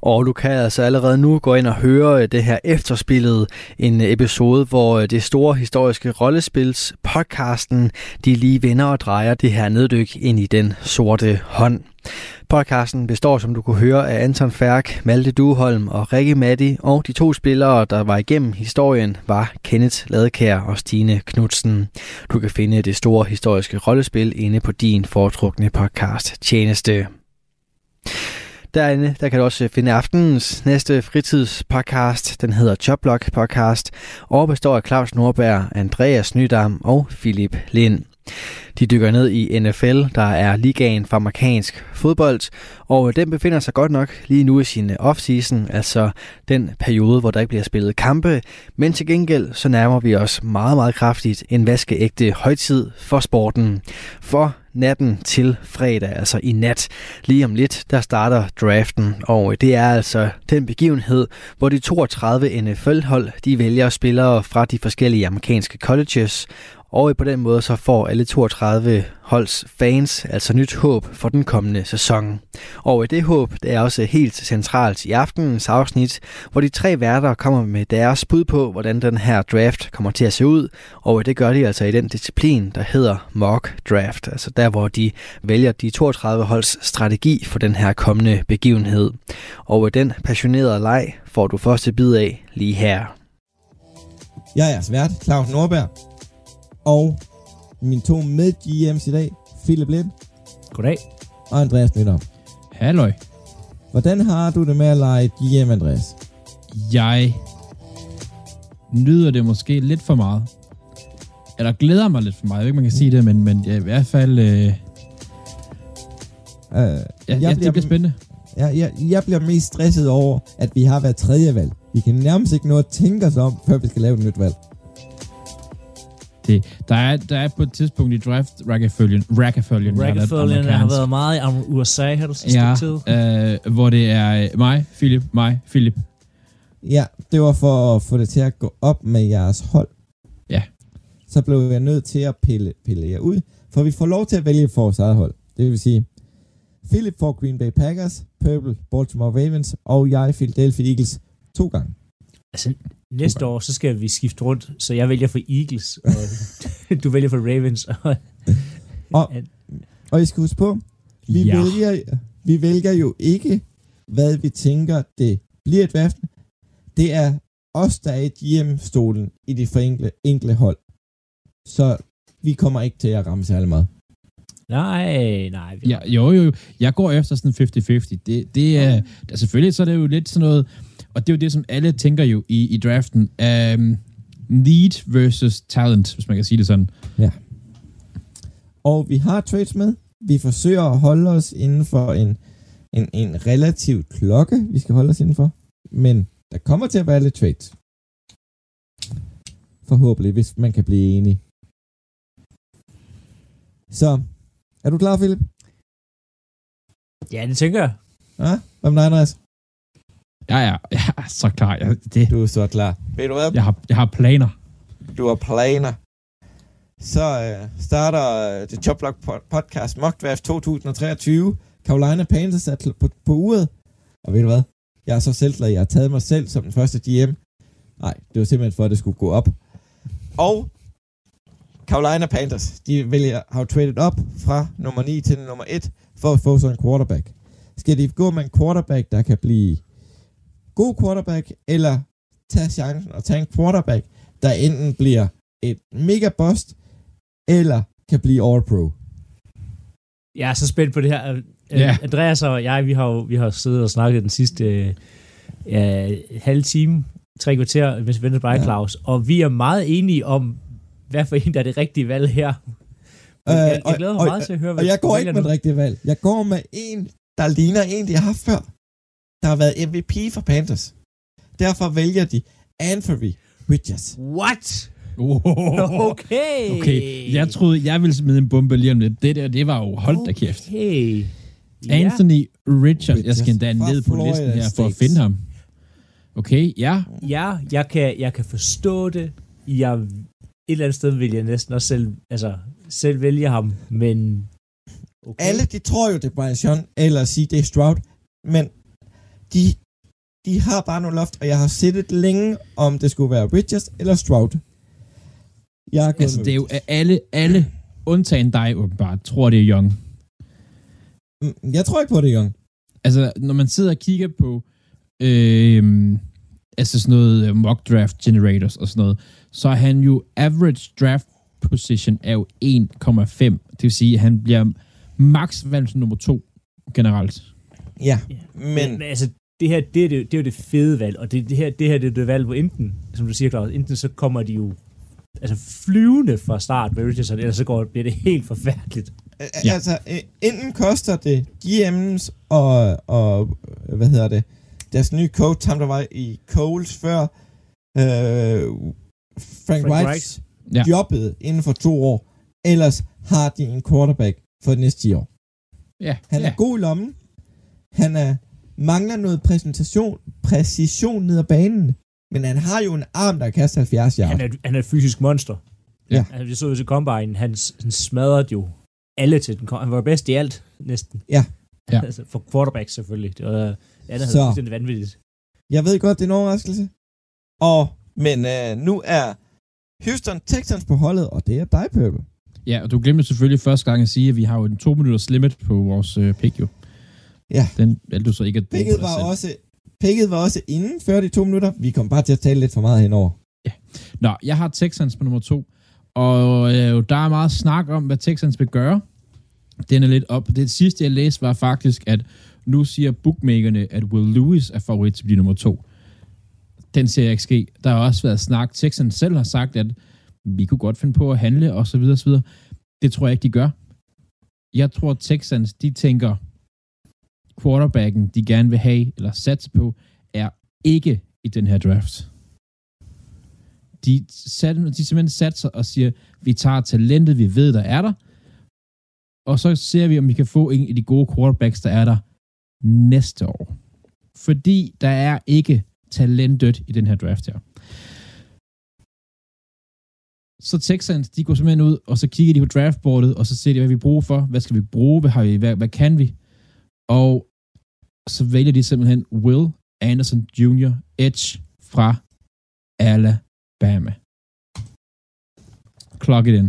Og du kan altså allerede nu gå ind og høre øh, det her efterspillet, en episode, hvor øh, det store historiske rollespils podcasten, de lige vender og drejer det her neddyk ind i den sorte hånd. Podcasten består, som du kunne høre, af Anton Færk, Malte Duholm og Rikke Matti, og de to spillere, der var igennem historien, var Kenneth Ladekær og Stine Knudsen. Du kan finde det store historiske rollespil inde på din foretrukne podcast tjeneste. Derinde der kan du også øh, finde aftenens næste fritidspodcast. Den hedder Choplock Podcast og består af Claus Nordberg, Andreas Nydam og Philip Lind. De dykker ned i NFL, der er ligaen for amerikansk fodbold, og øh, den befinder sig godt nok lige nu i sin øh, offseason, altså den periode, hvor der ikke bliver spillet kampe, men til gengæld så nærmer vi os meget, meget kraftigt en vaskeægte højtid for sporten. For natten til fredag, altså i nat. Lige om lidt, der starter draften, og det er altså den begivenhed, hvor de 32 NFL-hold, de vælger spillere fra de forskellige amerikanske colleges, og på den måde så får alle 32 holds fans altså nyt håb for den kommende sæson. Og det håb det er også helt centralt i aftenens afsnit, hvor de tre værter kommer med deres bud på, hvordan den her draft kommer til at se ud. Og det gør de altså i den disciplin, der hedder mock draft, altså der hvor de vælger de 32 holds strategi for den her kommende begivenhed. Og den passionerede leg får du første bid af lige her. Jeg er svært, Claus Nordberg, og mine to med GM's i dag, Philip Lind Goddag. og Andreas Nytter. Halløj. Hvordan har du det med at lege GM, Andreas? Jeg nyder det måske lidt for meget. Eller glæder mig lidt for meget. Jeg ved ikke, man kan sige det, men, men jeg, i hvert fald... Øh, Uh, ja, ja, det bliver spændende. Jeg, jeg, jeg bliver mest stresset over, at vi har været tredje valg. Vi kan nærmest ikke nå at tænke os om, før vi skal lave et nyt valg. Det, der, er, der er på et tidspunkt i draft rækkefølgen, rækkefølgen, Rækkefølgen har været meget i USA, har du sidste ja, tid. øh, hvor det er øh, mig, Philip, mig, Philip. Ja, det var for at få det til at gå op med jeres hold. Ja. Så blev jeg nødt til at pille, pille jer ud, for vi får lov til at vælge for vores eget hold. Det vil sige, Philip får Green Bay Packers, Purple Baltimore Ravens, og jeg Philadelphia Eagles to gange. Altså, næste år, så skal vi skifte rundt, så jeg vælger for Eagles, og [laughs] du vælger for Ravens. Og, Og, og I skal huske på, vi, Ja. ja. vælger, vi vælger jo ikke, hvad vi tænker, det bliver et draften. Det er os, der er i GM-stolen i de for enkle, enkle hold. Så vi kommer ikke til at ramme særlig meget. nej, nej. Vi, Ja, jo, jo, jo. Jeg går efter sådan 50-50. Det, det er, der, selvfølgelig så er det jo lidt sådan noget, og det er jo det, som alle tænker jo i, i draften. Um, need versus talent, hvis man kan sige det sådan. Og vi har trades med. Vi forsøger at holde os inden for en, en, en relativ klokke, vi skal holde os inden for. Men der kommer til at være lidt trades. Forhåbentlig, hvis man kan blive enig. Så, er du klar, Philip? ja, det tænker jeg. Ja? Hvad med dig, Andreas? Jeg er, jeg er så klar. Jeg, det, Du er så klar. Ved du hvad? jeg, har, jeg har planer. Du har planer. Så øh, starter øh, The Choplock po- Podcast Draft 2023. Carolina Panthers er til- på, på uret. Og ved du hvad? Jeg er så selvglad, jeg har taget mig selv som den første GM. Nej, det var simpelthen for, at det skulle gå op. Og Carolina Panthers, de vælger, har jo traded op fra nummer 9 til nummer 1 for at få sådan en quarterback. Skal de gå med en quarterback, der kan blive god quarterback, eller tage chancen og tage en quarterback, der enten bliver et mega bust, eller kan blive all-pro. Jeg er så spændt på det her. Øh, Ja. Andreas og jeg, vi har jo vi har siddet og snakket den sidste øh, ja, halve time, tre kvarter, hvis vi venter på dig, Ja. Claus. Og vi er meget enige om, hvad for en, der er det rigtige valg her. Men jeg, jeg Øh, og- glæder mig og- meget til at høre, hvad Og jeg går ikke med nu. det rigtige valg. Jeg går med en, der ligner en, de har haft før. Der har været MVP for Panthers. Derfor vælger de Anthony Richards. What? Oh, Okay. okay, jeg troede, jeg ville smide en bombe lige om lidt. Det der, det var jo holdt da kæft. Okay. Anthony Richards. Jeg skal endda ned på Florida listen her for at finde ham. Okay, ja. Ja, jeg kan, jeg kan forstå det. Jeg, et eller andet sted vil jeg næsten også selv, altså, selv vælge ham, men... Okay. Alle, de tror jo, det er Brian Sean, eller sige, det er Stroud. Men de, de har bare noget loft, og jeg har set længe, om det skulle være Richards eller Stroud. Jeg er Altså, det er jo alle, alle undtagen dig åbenbart, tror det er Young. Mm, Jeg tror ikke på det, Young. Altså, når man sidder og kigger på øh, altså sådan noget øh, mock draft generators og sådan noget, så er han jo average draft position er jo 1,5. Det vil sige, at han bliver max valgt nummer to generelt. Ja, Men, men... men altså, det her, det er, det, det er jo det fede valg, og det, det her, det her det er det valg, hvor enten, som du siger, Claus, enten så kommer de jo altså flyvende fra start med Richardson, eller så går, bliver det helt forfærdeligt. Ja. Altså, enten koster det GM's og, og, hvad hedder det, deres nye coach, ham der var i Coles før, øh, Frank, Frank Wrights, Ja. ja. jobbet inden for to år. Ellers har de en quarterback for de næste 10 år. Ja, Han ja. er god i lommen. Han er, mangler noget præsentation, præcision ned ad banen. Men han har jo en arm, der kan kaste 70 yards. Han er, han er et fysisk monster. Ja. Altså, vi så jo til Combine, han, han smadrede jo alle til den. Han var bedst i alt, næsten. Ja. Ja. [laughs] altså, for quarterback selvfølgelig. Det var, ja, det havde Så. fuldstændig vanvittigt. Jeg ved godt, det er en overraskelse. Og, men øh, nu er Houston Texans på holdet, og det er dig, Purple. Ja, og du glemte selvfølgelig første gang at sige, at vi har jo en to minutters limit på vores øh, pick, jo. Ja. Den valgte du så ikke at bruge Picket var, selv. også, picket var også inden før de to minutter. Vi kom bare til at tale lidt for meget henover. Nå, jeg har Texans på nummer to, og øh, der er meget snak om, hvad Texans vil gøre. Den er lidt op. Det sidste, jeg læste, var faktisk, at nu siger bookmakerne, at Will Lewis er favorit til at blive nummer to. Den ser jeg ikke ske. Der har også været snak. Texans selv har sagt, at vi kunne godt finde på at handle, og så videre, så videre. Det tror jeg ikke, de gør. Jeg tror, Texans, de tænker, quarterbacken, de gerne vil have, eller satse på, er ikke i den her draft de, sat, de simpelthen satser og siger, vi tager talentet, vi ved, der er der, og så ser vi, om vi kan få en af de gode quarterbacks, der er der næste år. Fordi der er ikke talentet i den her draft her. Så Texans, de går simpelthen ud, og så kigger de på draftboardet, og så ser de, hvad vi bruger for, hvad skal vi bruge, hvad, har vi, hvad, hvad kan vi? Og så vælger de simpelthen Will Anderson Jr. Edge fra Alabama. Clock it in.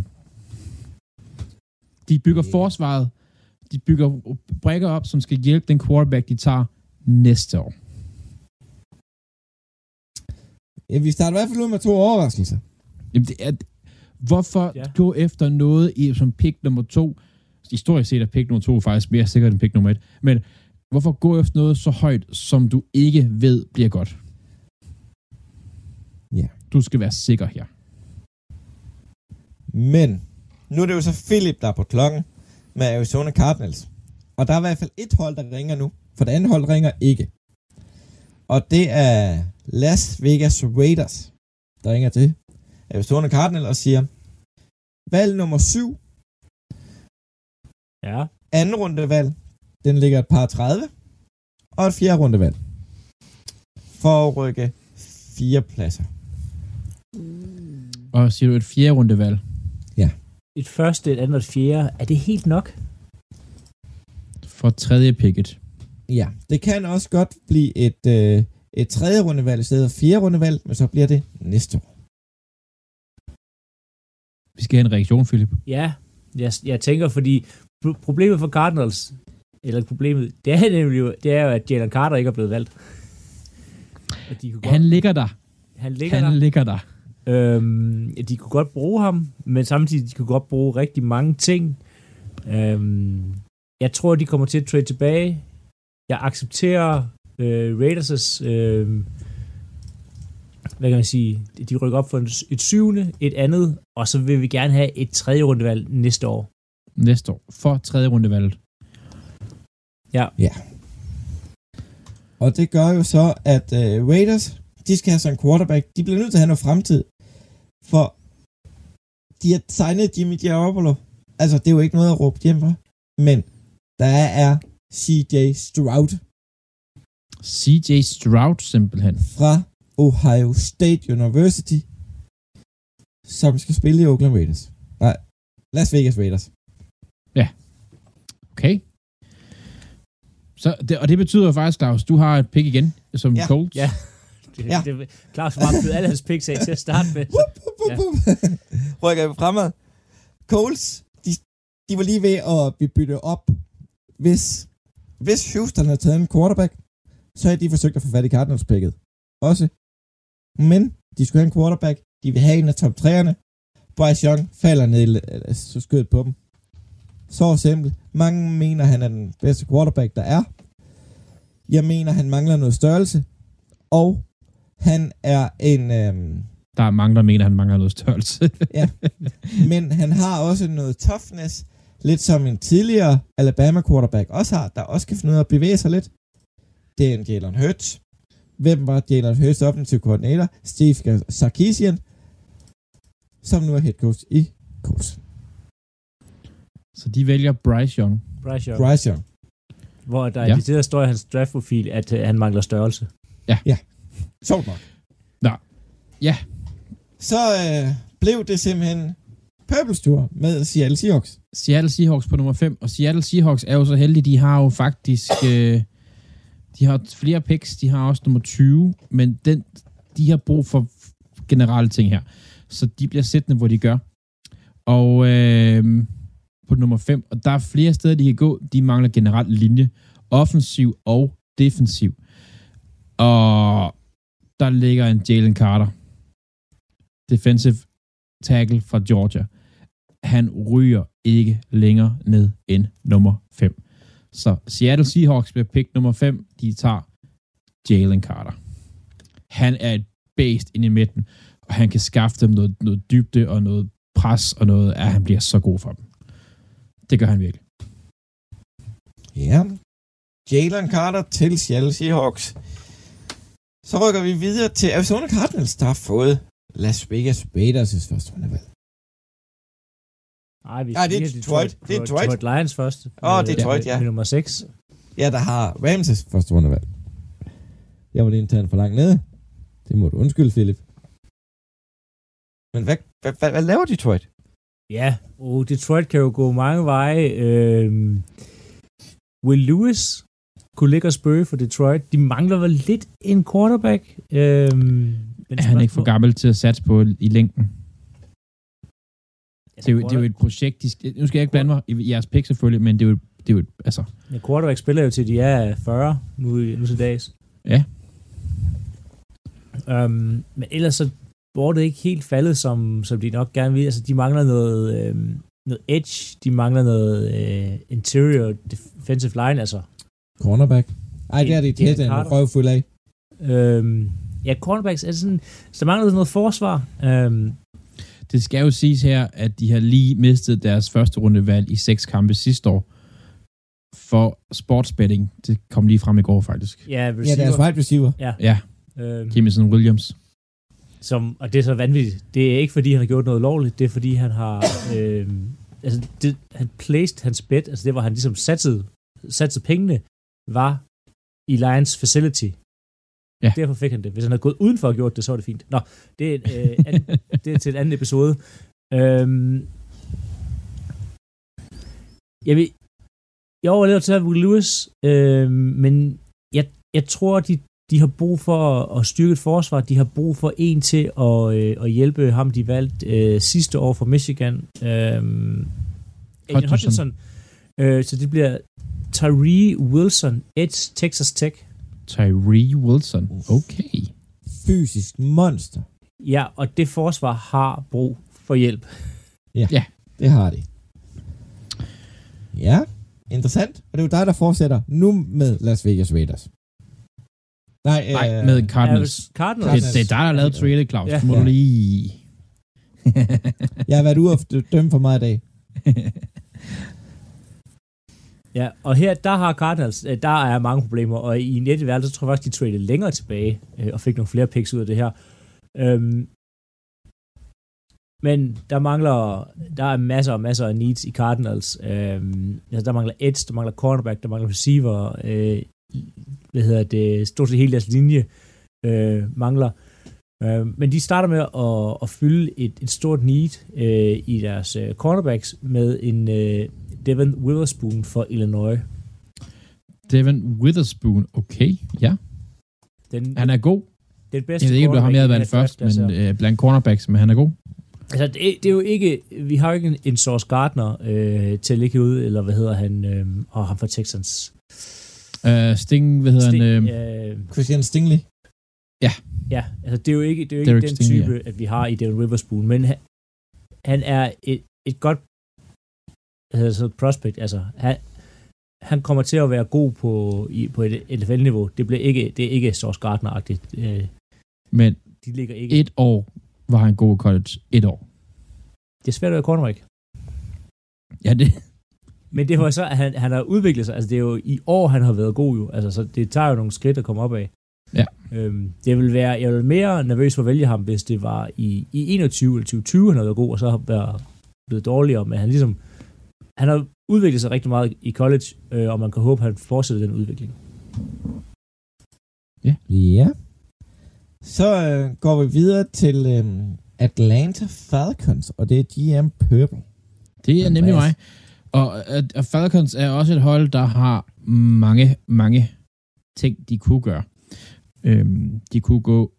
De bygger forsvaret. De bygger brækker op, som skal hjælpe den quarterback, de tager næste år. Ja, vi starter i hvert fald ud med to overraskelser. Jamen, det er, hvorfor ja. gå efter noget i, som pick nummer to? Historisk set er pick nummer to faktisk mere sikkert end pick nummer et. Men hvorfor gå efter noget så højt, som du ikke ved bliver godt? Ja. Du skal være sikker her. Men nu er det jo så Philip, der er på klokken med Arizona Cardinals. Og der er i hvert fald et hold, der ringer nu. For det andet hold ringer ikke. Og det er Las Vegas Raiders, der ringer til Arizona Cardinals og siger, valg nummer 7, Ja. anden rundevalg, den ligger et par 30, og et fjerde rundevalg. For at rykke fire pladser. Og siger du et fjerde rundevalg? Et første, et andet og et fjerde. Er det helt nok? For tredje picket. Ja, det kan også godt blive et, øh, et tredje rundevalg i stedet for fjerde rundevalg, men så bliver det næste år. Vi skal have en reaktion, Philip. Ja, jeg, jeg tænker, fordi problemet for Cardinals, eller problemet, det er nemlig det er jo, at Jalen Carter ikke er blevet valgt. Og de kunne godt, Han ligger der. han ligger Han der. ligger der. Øhm, de kunne godt bruge ham, men samtidig de kunne godt bruge rigtig mange ting. Øhm, jeg tror, de kommer til at trade tilbage. Jeg accepterer øh, Raiders' øh, hvad kan man sige, de rykker op for et syvende, et andet, og så vil vi gerne have et tredje rundevalg næste år. Næste år. For tredje rundevalget. Ja. Ja. Og det gør jo så, at øh, Raiders, de skal have sådan en quarterback. De bliver nødt til at have noget fremtid. For de har signet Jimmy Garoppolo. Altså, det er jo ikke noget at råbe hjem for. Men der er CJ Stroud CJ Stroud simpelthen. fra Ohio State University, som skal spille i Oakland Raiders. Nej, Las Vegas Raiders. Okay. Så det, og det betyder faktisk, Claus, du har et pick igen, som Ja. Colts. Ja. Det, [laughs] Ja. ja. det, Claus har bare fået alle hans picks af til at starte med. Wup, wup, wup, Ja. wup. Rykker vi fremad. Coles, de, de var lige ved at blive byttet op. Hvis, hvis Houston havde taget en quarterback, så havde de forsøgt at få fat i Cardinals picket. Også. Men de skulle have en quarterback. De vil have en af top 3'erne. Bryce Young falder ned i så skød på dem. Så simpelt. Mange mener, han er den bedste quarterback, der er. Jeg mener, han mangler noget størrelse. Og han er en... Øhm, Der er mange, der mener, han mangler noget størrelse. [laughs] ja. Men han har også noget toughness, lidt som en tidligere Alabama quarterback også har, der også kan finde ud af at bevæge sig lidt. Det er en Jalen Hurts. Hvem var Jalen Hurts offensive koordinator? Steve Sarkisian, som nu er head coach i Colts. Så de vælger Bryce Young. Bryce Young. Bryce Young. Hvor der Ja. ja. det der står i hans draftprofil, at øh, han mangler størrelse. Sjovt nok. Nå. Ja. Så øh, blev det simpelthen Purples Tour med Seattle Seahawks. Seattle Seahawks på nummer 5, og Seattle Seahawks er jo så heldige, de har jo faktisk, øh, de har flere picks, de har også nummer 20, men den, de har brug for generelle ting her. Så de bliver siddende, hvor de gør. Og øh, på nummer 5, og der er flere steder, de kan gå, de mangler generelt linje, offensiv og defensiv. Og der ligger en Jalen Carter, defensive tackle fra Georgia han ryger ikke længere ned end nummer 5. Så Seattle Seahawks bliver pick nummer 5. De tager Jalen Carter. Han er et based ind i midten, og han kan skaffe dem noget, noget dybde og noget pres og noget, at han bliver så god for dem. Det gør han virkelig. Ja. Jalen Carter til Seattle Seahawks. Så rykker vi videre til Arizona Cardinals, der har fået Las Vegas Raiders' første rundevalg. Nej, vi Nej, det er Detroit. Det er Detroit. Detroit Lions først. Åh, Med- Detroit, ja. Med nummer 6. Ja, der har Ramses første rundevalg. Jeg var lige den for langt nede. Det må du undskylde, Philip. Men hvad, hvad, hvad, hvad laver Detroit? Ja, og Detroit kan jo gå mange veje. Øhm, Will Lewis kunne ligge og spøge for Detroit. De mangler vel lidt en quarterback. Øhm, men Er han ikke for gammel til at satse på i længden? Det er, jo, det er jo et projekt, de skal, nu skal jeg ikke blande mig i jeres pick selvfølgelig, men det er jo, det er jo altså, Ja, quarterback spiller jo til de er 40 nu, i- nu til dags. Ja. Um, men ellers så var det ikke helt faldet, som, som de nok gerne vil. Altså, de mangler noget, øhm, noget edge, de mangler noget øh, interior defensive line, altså. Cornerback. Ej, det er det Jalen tæt en røvfuld af. Øhm, ja, cornerbacks er sådan, så der mangler noget forsvar. Øhm, det skal jo siges her, at de har lige mistet deres første rundevalg i seks kampe sidste år for sportsbetting. Det kom lige frem i går faktisk. ja, Ja, deres wide receiver. Ja. Ja, Øhm, Jameson Williams. Som, og det er så vanvittigt. Det er ikke, fordi han har gjort noget lovligt, det er, fordi han har... [coughs] øhm, altså, det, han placed hans bet, altså det, hvor han ligesom satsede, satsede pengene, var i Lions facility. Ja. Derfor fik han det. Hvis han havde gået udenfor og gjort det, så var det fint. Nå, det er, øh, anden, [laughs] det er til en anden episode. Øhm, jeg vil, jeg overlever til at Lewis, øh, men jeg, jeg tror, de, de har brug for at, styrke et forsvar. De har brug for en til at, øh, at hjælpe ham, de valgte øh, sidste år fra Michigan. Øh, Aiden Hutchinson. Hutchinson. Øh, så det bliver Tyree Wilson, Edge, Texas Tech. Tyree Wilson. Okay. Fysisk monster. Ja, og det forsvar har brug for hjælp. Ja, Ja. det har de. Ja, interessant. Og det er jo dig, der fortsætter nu med Las Vegas Raiders. Nej, Nej, øh, med Cardinals. Ja, Cardinals. Det, det er dig, der har lavet trailer, Claus. Ja. Ja. Må du lige... Jeg har været ude og dø- dømme for mig i dag. [laughs] Ja, og her, der har Cardinals, øh, der er mange problemer, og i net værelse, så tror jeg faktisk, de traded længere tilbage, øh, og fik nogle flere picks ud af det her. Øhm, men der mangler, der er masser og masser af needs i Cardinals. Øhm, altså, der mangler edge, der mangler cornerback, der mangler receiver, øh, hvad hedder det, stort set hele deres linje øh, mangler. Øh, men de starter med at, at fylde et, et stort need øh, i deres øh, cornerbacks med en øh, Devin Witherspoon for Illinois. Devin Witherspoon. Okay, ja. Den, Han er god. den bedste Jeg ved ikke, om det var ham, jeg havde her først, men altså. øh, blandt cornerbacks, men han er god. Altså, det, det er jo ikke, vi har jo ikke en, en Source Gardner øh, til at ligge ude, eller hvad hedder han, øh, og ham fra Texans. Uh, Sting, hvad hedder Sting, han? Øh, øh, Christian Stingley. ja, altså det er jo ikke, det er jo ikke Derek den Stingley, type, at vi har i Devin Witherspoon, men han, han er et, et godt hvad hedder det så, prospect, altså han, han kommer til at være god på, i, på et NFL-niveau. Det, bliver ikke, det er ikke Sauce Gardner-agtigt. Øh, Men de ligger ikke... et år var han god i college. Et år. Det er svært at være cornerback. Ja, det, Men det var så, at han, han har udviklet sig. Altså, det er jo i år, han har været god jo. Altså, så det tager jo nogle skridt at komme op af. Ja. Øhm, det vil være, jeg vil mere nervøs for at vælge ham, hvis det var i, i 21 eller 2020, han har været god, og så har været blevet dårligere. Men han ligesom, han har udviklet sig rigtig meget i college, øh, og man kan håbe, at han fortsætter den udvikling. Ja. Så øh, går vi videre til øh, Atlanta Falcons, og det er GM Purple. det er nemlig mig. Og, og- Falcons er også et hold, der har mange, mange ting, de kunne gøre. Øhm, de kunne gå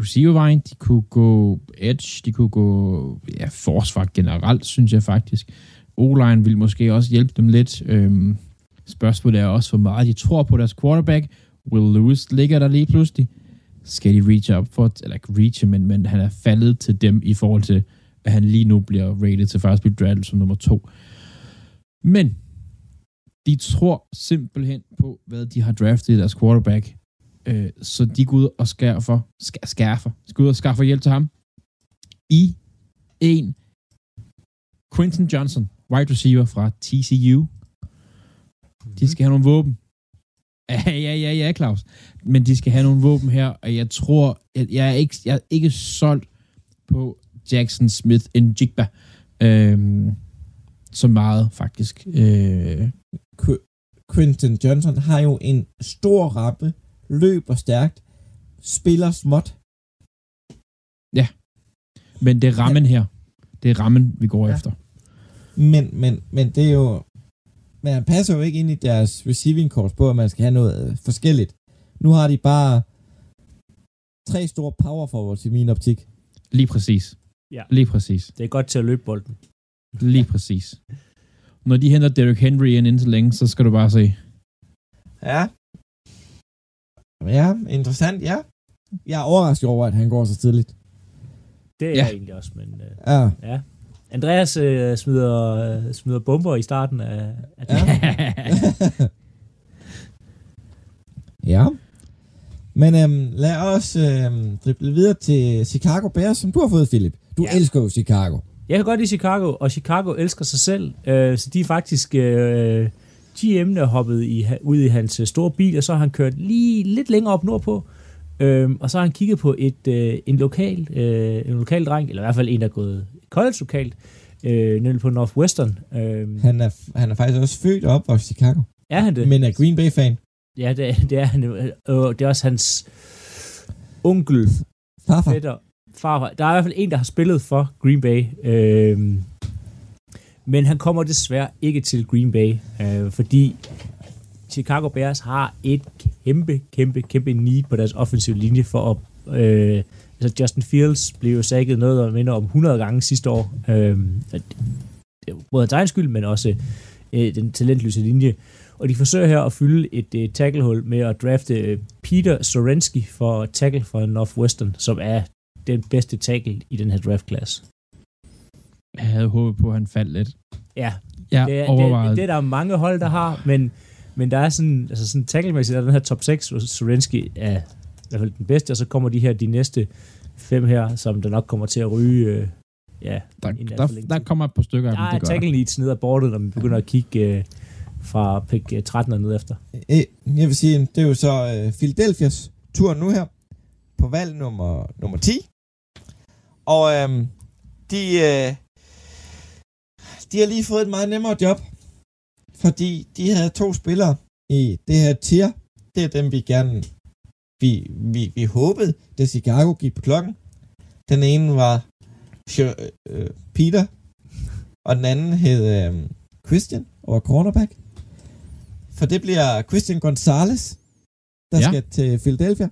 receivervejen, de kunne gå edge, de kunne gå ja, forsvar generelt, synes jeg faktisk. O-line vil måske også hjælpe dem lidt. Øhm, spørgsmålet er også, hvor meget de tror på deres quarterback. Will Lewis ligger der lige pludselig. Skal de reach up for, eller ikke reach, men, men han er faldet til dem i forhold til, at han lige nu bliver rated til først blive draft som nummer to. Men de tror simpelthen på, hvad de har draftet i deres quarterback. Øh, så de går ud og skærfer, skær, skærfer, skal ud og skaffer hjælp til ham i en Quinton Johnson, wide receiver fra TCU. De skal have nogle våben. [laughs] Ja, ja, ja, ja, Claus. Men de skal have nogle våben her, og jeg tror, at jeg er ikke, jeg er ikke solgt på Jackson Smith Njigba øhm, så meget, faktisk. Øh, Qu- Quinton Johnson har jo en stor rappe, løber stærkt, spiller småt. men det er rammen her. Det er rammen, vi går Ja. ja. efter. Men, men, men det er jo... Men han passer jo ikke ind i deres receiving course på, at man skal have noget øh, forskelligt. Nu har de bare tre store power forwards i min optik. Lige præcis. Ja. Lige præcis. Det er godt til at løbe bolden. Lige præcis. Når de henter Derrick Henry ind indtil længe, så skal du bare se. Ja. Ja, interessant, ja. Jeg er overrasket over, at han går så tidligt. Det er Ja. jeg egentlig også, men øh, Ja. ja. Andreas øh, smider, øh, smider bomber i starten af, af Ja. [laughs] ja. Men øhm, lad os øhm, drible videre til Chicago Bears, som du har fået, Philip. Du Ja. ja. elsker jo Chicago. Jeg kan godt lide Chicago, og Chicago elsker sig selv, øh, så de er faktisk... Øh, GM'en er hoppet i, ud i hans øh, store bil, og så har han kørt lige lidt længere op nordpå, øh, og så har han kigget på et øh, en lokal, øh, en lokal dreng, eller i hvert fald en, der er gået college lokalt, øh, nemlig på Northwestern. Øh, Han er, han er faktisk også født opvokset i Chicago, er han det? men er Green Bay-fan. Ja, det, [laughs] det er han. Øh, det er også hans onkel, Farfar. fætter, far, Der er i hvert fald en, der har spillet for Green Bay. Øh, men han kommer desværre ikke til Green Bay, øh, fordi Chicago Bears har et kæmpe, kæmpe, kæmpe need på deres offensive linje for at... Øh, altså Justin Fields blev jo sækket noget, der minder om 100 gange sidste år. Øh, det er både hans egen skyld, men også øh, den talentløse linje. Og de forsøger her at fylde et øh, tacklehul med at drafte øh, Peter Sorensky for tackle fra Northwestern, som er den bedste tackle i den her draft-klasse. Jeg havde håbet på, at han faldt lidt. Ja, Jeg det, er, overvejede. det, det er der mange hold, der har, men, men der er sådan, altså sådan tacklemæssigt, der er den her top 6, hvor Sorensky er i hvert fald den bedste, og så kommer de her, de næste fem her, som der nok kommer til at ryge, øh, ja, der, der, der kommer et par stykker af der dem, er det gør der. tackle needs ned ad bordet, når man begynder at kigge øh, fra pick øh, 13 og ned efter. Øh, Jeg vil sige, det er jo så øh, Philadelphia's tur nu her, på valg nummer, nummer 10. Og øhm, de, øh, de har lige fået et meget nemmere job, fordi de havde to spillere i det her tier. Det er dem, vi gerne vi, vi, vi håbede, da Chicago gik på klokken. Den ene var øh, Peter, og den anden hed øh, Christian, og var cornerback. For det bliver Christian Gonzalez, der ja. skal til Philadelphia.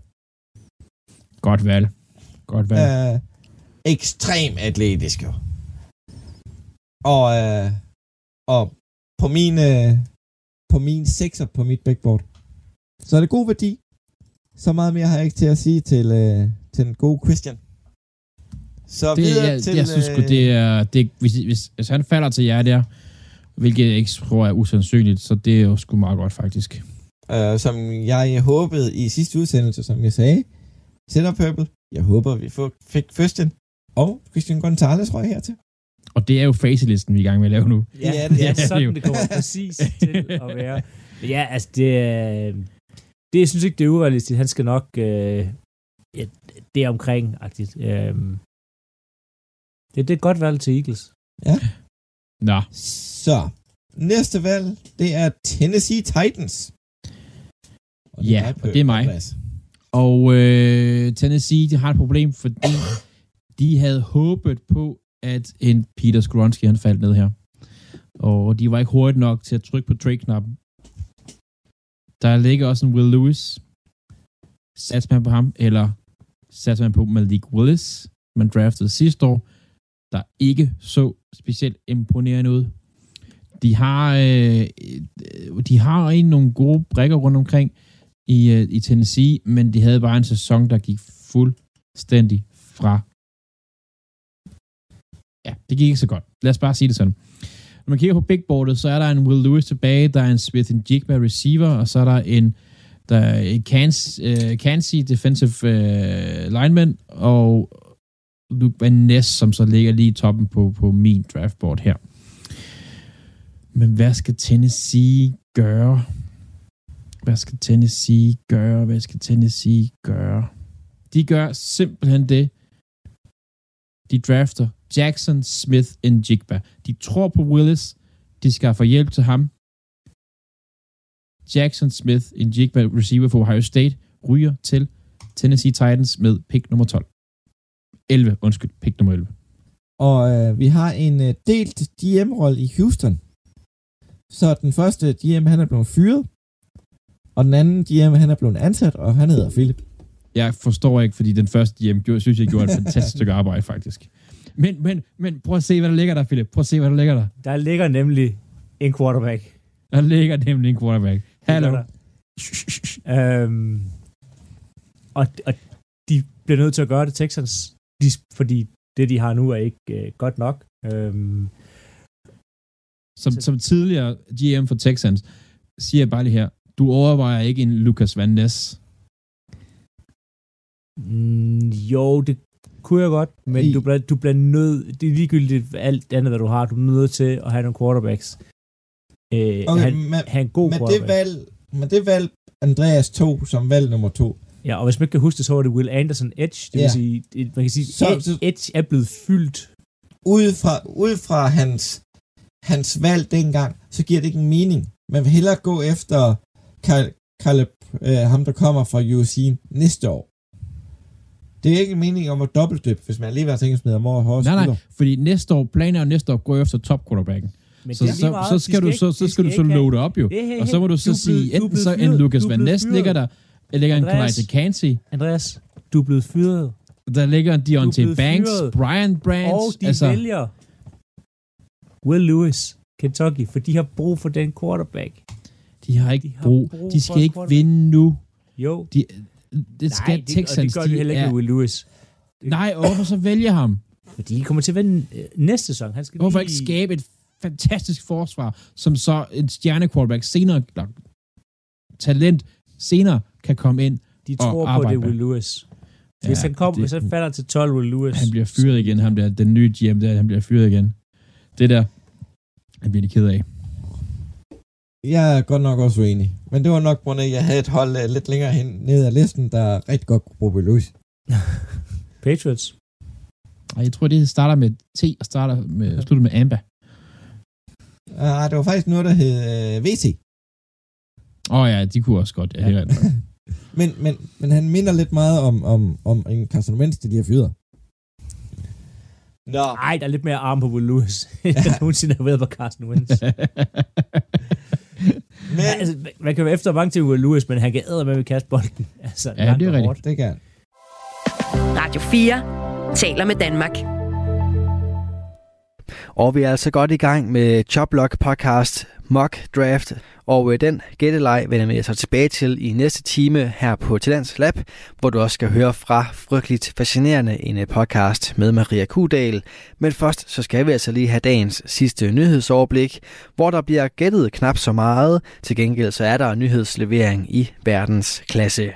Godt valg. Godt valg. Øh, ekstrem atletisk jo. Og, øh, og på min, øh, på min sekser på mit backboard. Så er det god værdi. Så meget mere har jeg ikke til at sige til, øh, til den gode Christian. Så det, videre jeg, til... jeg synes sgu, øh, det er... Det, hvis, hvis, hvis han falder til jer der, hvilket jeg ikke tror er usandsynligt, så det er jo sgu meget godt faktisk. Uh, som jeg håbede i sidste udsendelse, som jeg sagde, Center Purple, jeg håber, vi får, fik Førsten og Christian Gonzalez røg hertil. Og det er jo facelisten, vi er i gang med at lave nu. Ja, Ja, [laughs] det, det er er det sådan, jo. det kommer præcis til at [laughs] være. Men ja, altså det er... Det, jeg synes ikke, det er urealistisk. Han skal nok... Øh, ja, det er omkring-agtigt. Øhm, det, det er et godt valg til Eagles. Nå, Så, næste valg, det er Tennessee Titans. Og Ja, og det er mig. Og øh, Tennessee, de har et problem, fordi de havde håbet på, at en Peter Skronsky, han faldt ned her. Og de var ikke hurtigt nok til at trykke på trade-knappen. Der ligger også en Will Lewis. Satser man på ham, eller satser man på Malik Willis, man draftede sidste år, der ikke så specielt imponerende ud. De har, øh, de har egentlig nogle gode brækker rundt omkring, i, øh, i Tennessee, men de havde bare en sæson, der gik fuldstændig fra. Ja, det gik ikke så godt. Lad os bare sige det sådan. Når man kigger på big boardet, så er der en Will Lewis tilbage, der er en Smith Jigba receiver, og så er der en der er en uh, øh, Kansi defensive uh, lineman, og Luke Van Ness, som så ligger lige i toppen på, på min draftboard her. Men hvad skal Tennessee gøre? Hvad skal Tennessee gøre? Hvad skal Tennessee gøre? De gør simpelthen det. De drafter Jackson, Smith og Jigba. De tror på Willis. De skaffer hjælp til ham. Jackson, Smith og Jigba, receiver for Ohio State, ryger til Tennessee Titans med pick nummer 12. 11, undskyld, pick nummer 11. Og øh, vi har en øh, delt GM-rolle i Houston. Så den første GM, han er blevet fyret, og den anden GM, han er blevet ansat, og han hedder Philip. Jeg forstår ikke, fordi den første gjorde, synes jeg gjorde et fantastisk stykke arbejde, faktisk. Men, men, men prøv at se, hvad der ligger der, Philip. Prøv at se, hvad der ligger der. Der ligger nemlig en quarterback. Der ligger nemlig en quarterback. Hallo. Øhm, og, og de bliver nødt til at gøre det, Texans, de, fordi det, de har nu, er ikke øh, godt nok. Øhm, Som, som tidligere GM for Texans, siger jeg bare lige her, du overvejer ikke en Lucas Van Ness. mm, jo, det kunne jeg godt, men I- du bliver, du bliver nødt, det er ligegyldigt alt andet, hvad du har, du er nødt til at have nogle quarterbacks. Øh, Okay, han, men, have en god men det valg, men det valg, Andreas tog som valg nummer to. Ja, og hvis man ikke kan huske det, så var det Will Anderson Edge. Det vil Ja. sige, det- man kan sige, Så- Edge, så- Edge er blevet fyldt. Ud fra, ud fra hans, hans valg dengang, så giver det ikke en mening. Man vil hellere gå efter Caleb, øh, ham der kommer fra USC næste år. Det er ikke en mening om at dobbeltdøbe, hvis man alligevel har tænkt sig over højre Nej, nej, fordi næste år, planen er jo næste år at gå efter top quarterbacken. Men Så, så, meget. så skal du så, så skal du så loade op jo. Hey, hey, Og så må du så sige, enten så en. Lucas Van Ness ligger der, ligger en Andreas. Kalajte Kansi, Andreas, du er blevet fyret. der ligger en Deontay Banks. Brian Brands. Og de altså, vælger Will Lewis, Kentucky, for de har brug for den quarterback. de har ikke de har brug. brug De skal ikke vinde nu. Jo. De, det skal Nej, Nej, det, Texans. og det gør de heller ikke er, med Will Lewis. Nej, og hvorfor så vælge ham? Fordi de kommer til at vinde øh, næste sæson. Han skal Hvorfor lige... ikke skabe et fantastisk forsvar, som så en stjerne quarterback senere, eller talent senere, kan komme ind De og tror på arbejde det. Will Lewis. Hvis, Ja, han kom, det- hvis han falder til 12, Will Lewis. Han bliver fyret igen, ham der, den nye GM der, han bliver fyret igen. Det der, han bliver de ked af. Jeg er godt nok også uenig. Men det var nok på grund af, at jeg havde et hold uh, lidt længere hen ned ad listen, der rigtig godt kunne bruge Lewis. [laughs] Patriots. Og jeg tror, det starter med T og starter med, slutter med Amba. Ah, det var faktisk noget, der hed uh, VT. Åh oh, ja, de kunne også godt. Ja, det er rigtigt. [laughs] Men, men, men han minder lidt meget om, om, om en Carson Wentz, det de har fyret. Nå. Nej, der er lidt mere arm på Will Lewis, [laughs] end der nogensinde har været på Carson Wentz. Men, altså, man kan være efter mange til Will Lewis, men han kan æde med med kaste bolden. [laughs] Altså, Ja, det er rigtigt. det kan. Radio 4 taler med Danmark. Og vi er altså godt i gang med Choplock podcast Mock Draft, og øh, den gætteleg vender vi altså tilbage til i næste time her på Talents Lab, hvor du også skal høre fra Frygteligt Fascinerende, en øh, podcast med Maria Kudal. Men først så skal vi altså lige have dagens sidste nyhedsoverblik, hvor der bliver gættet knap så meget. Til gengæld så er der nyhedslevering i verdensklasse.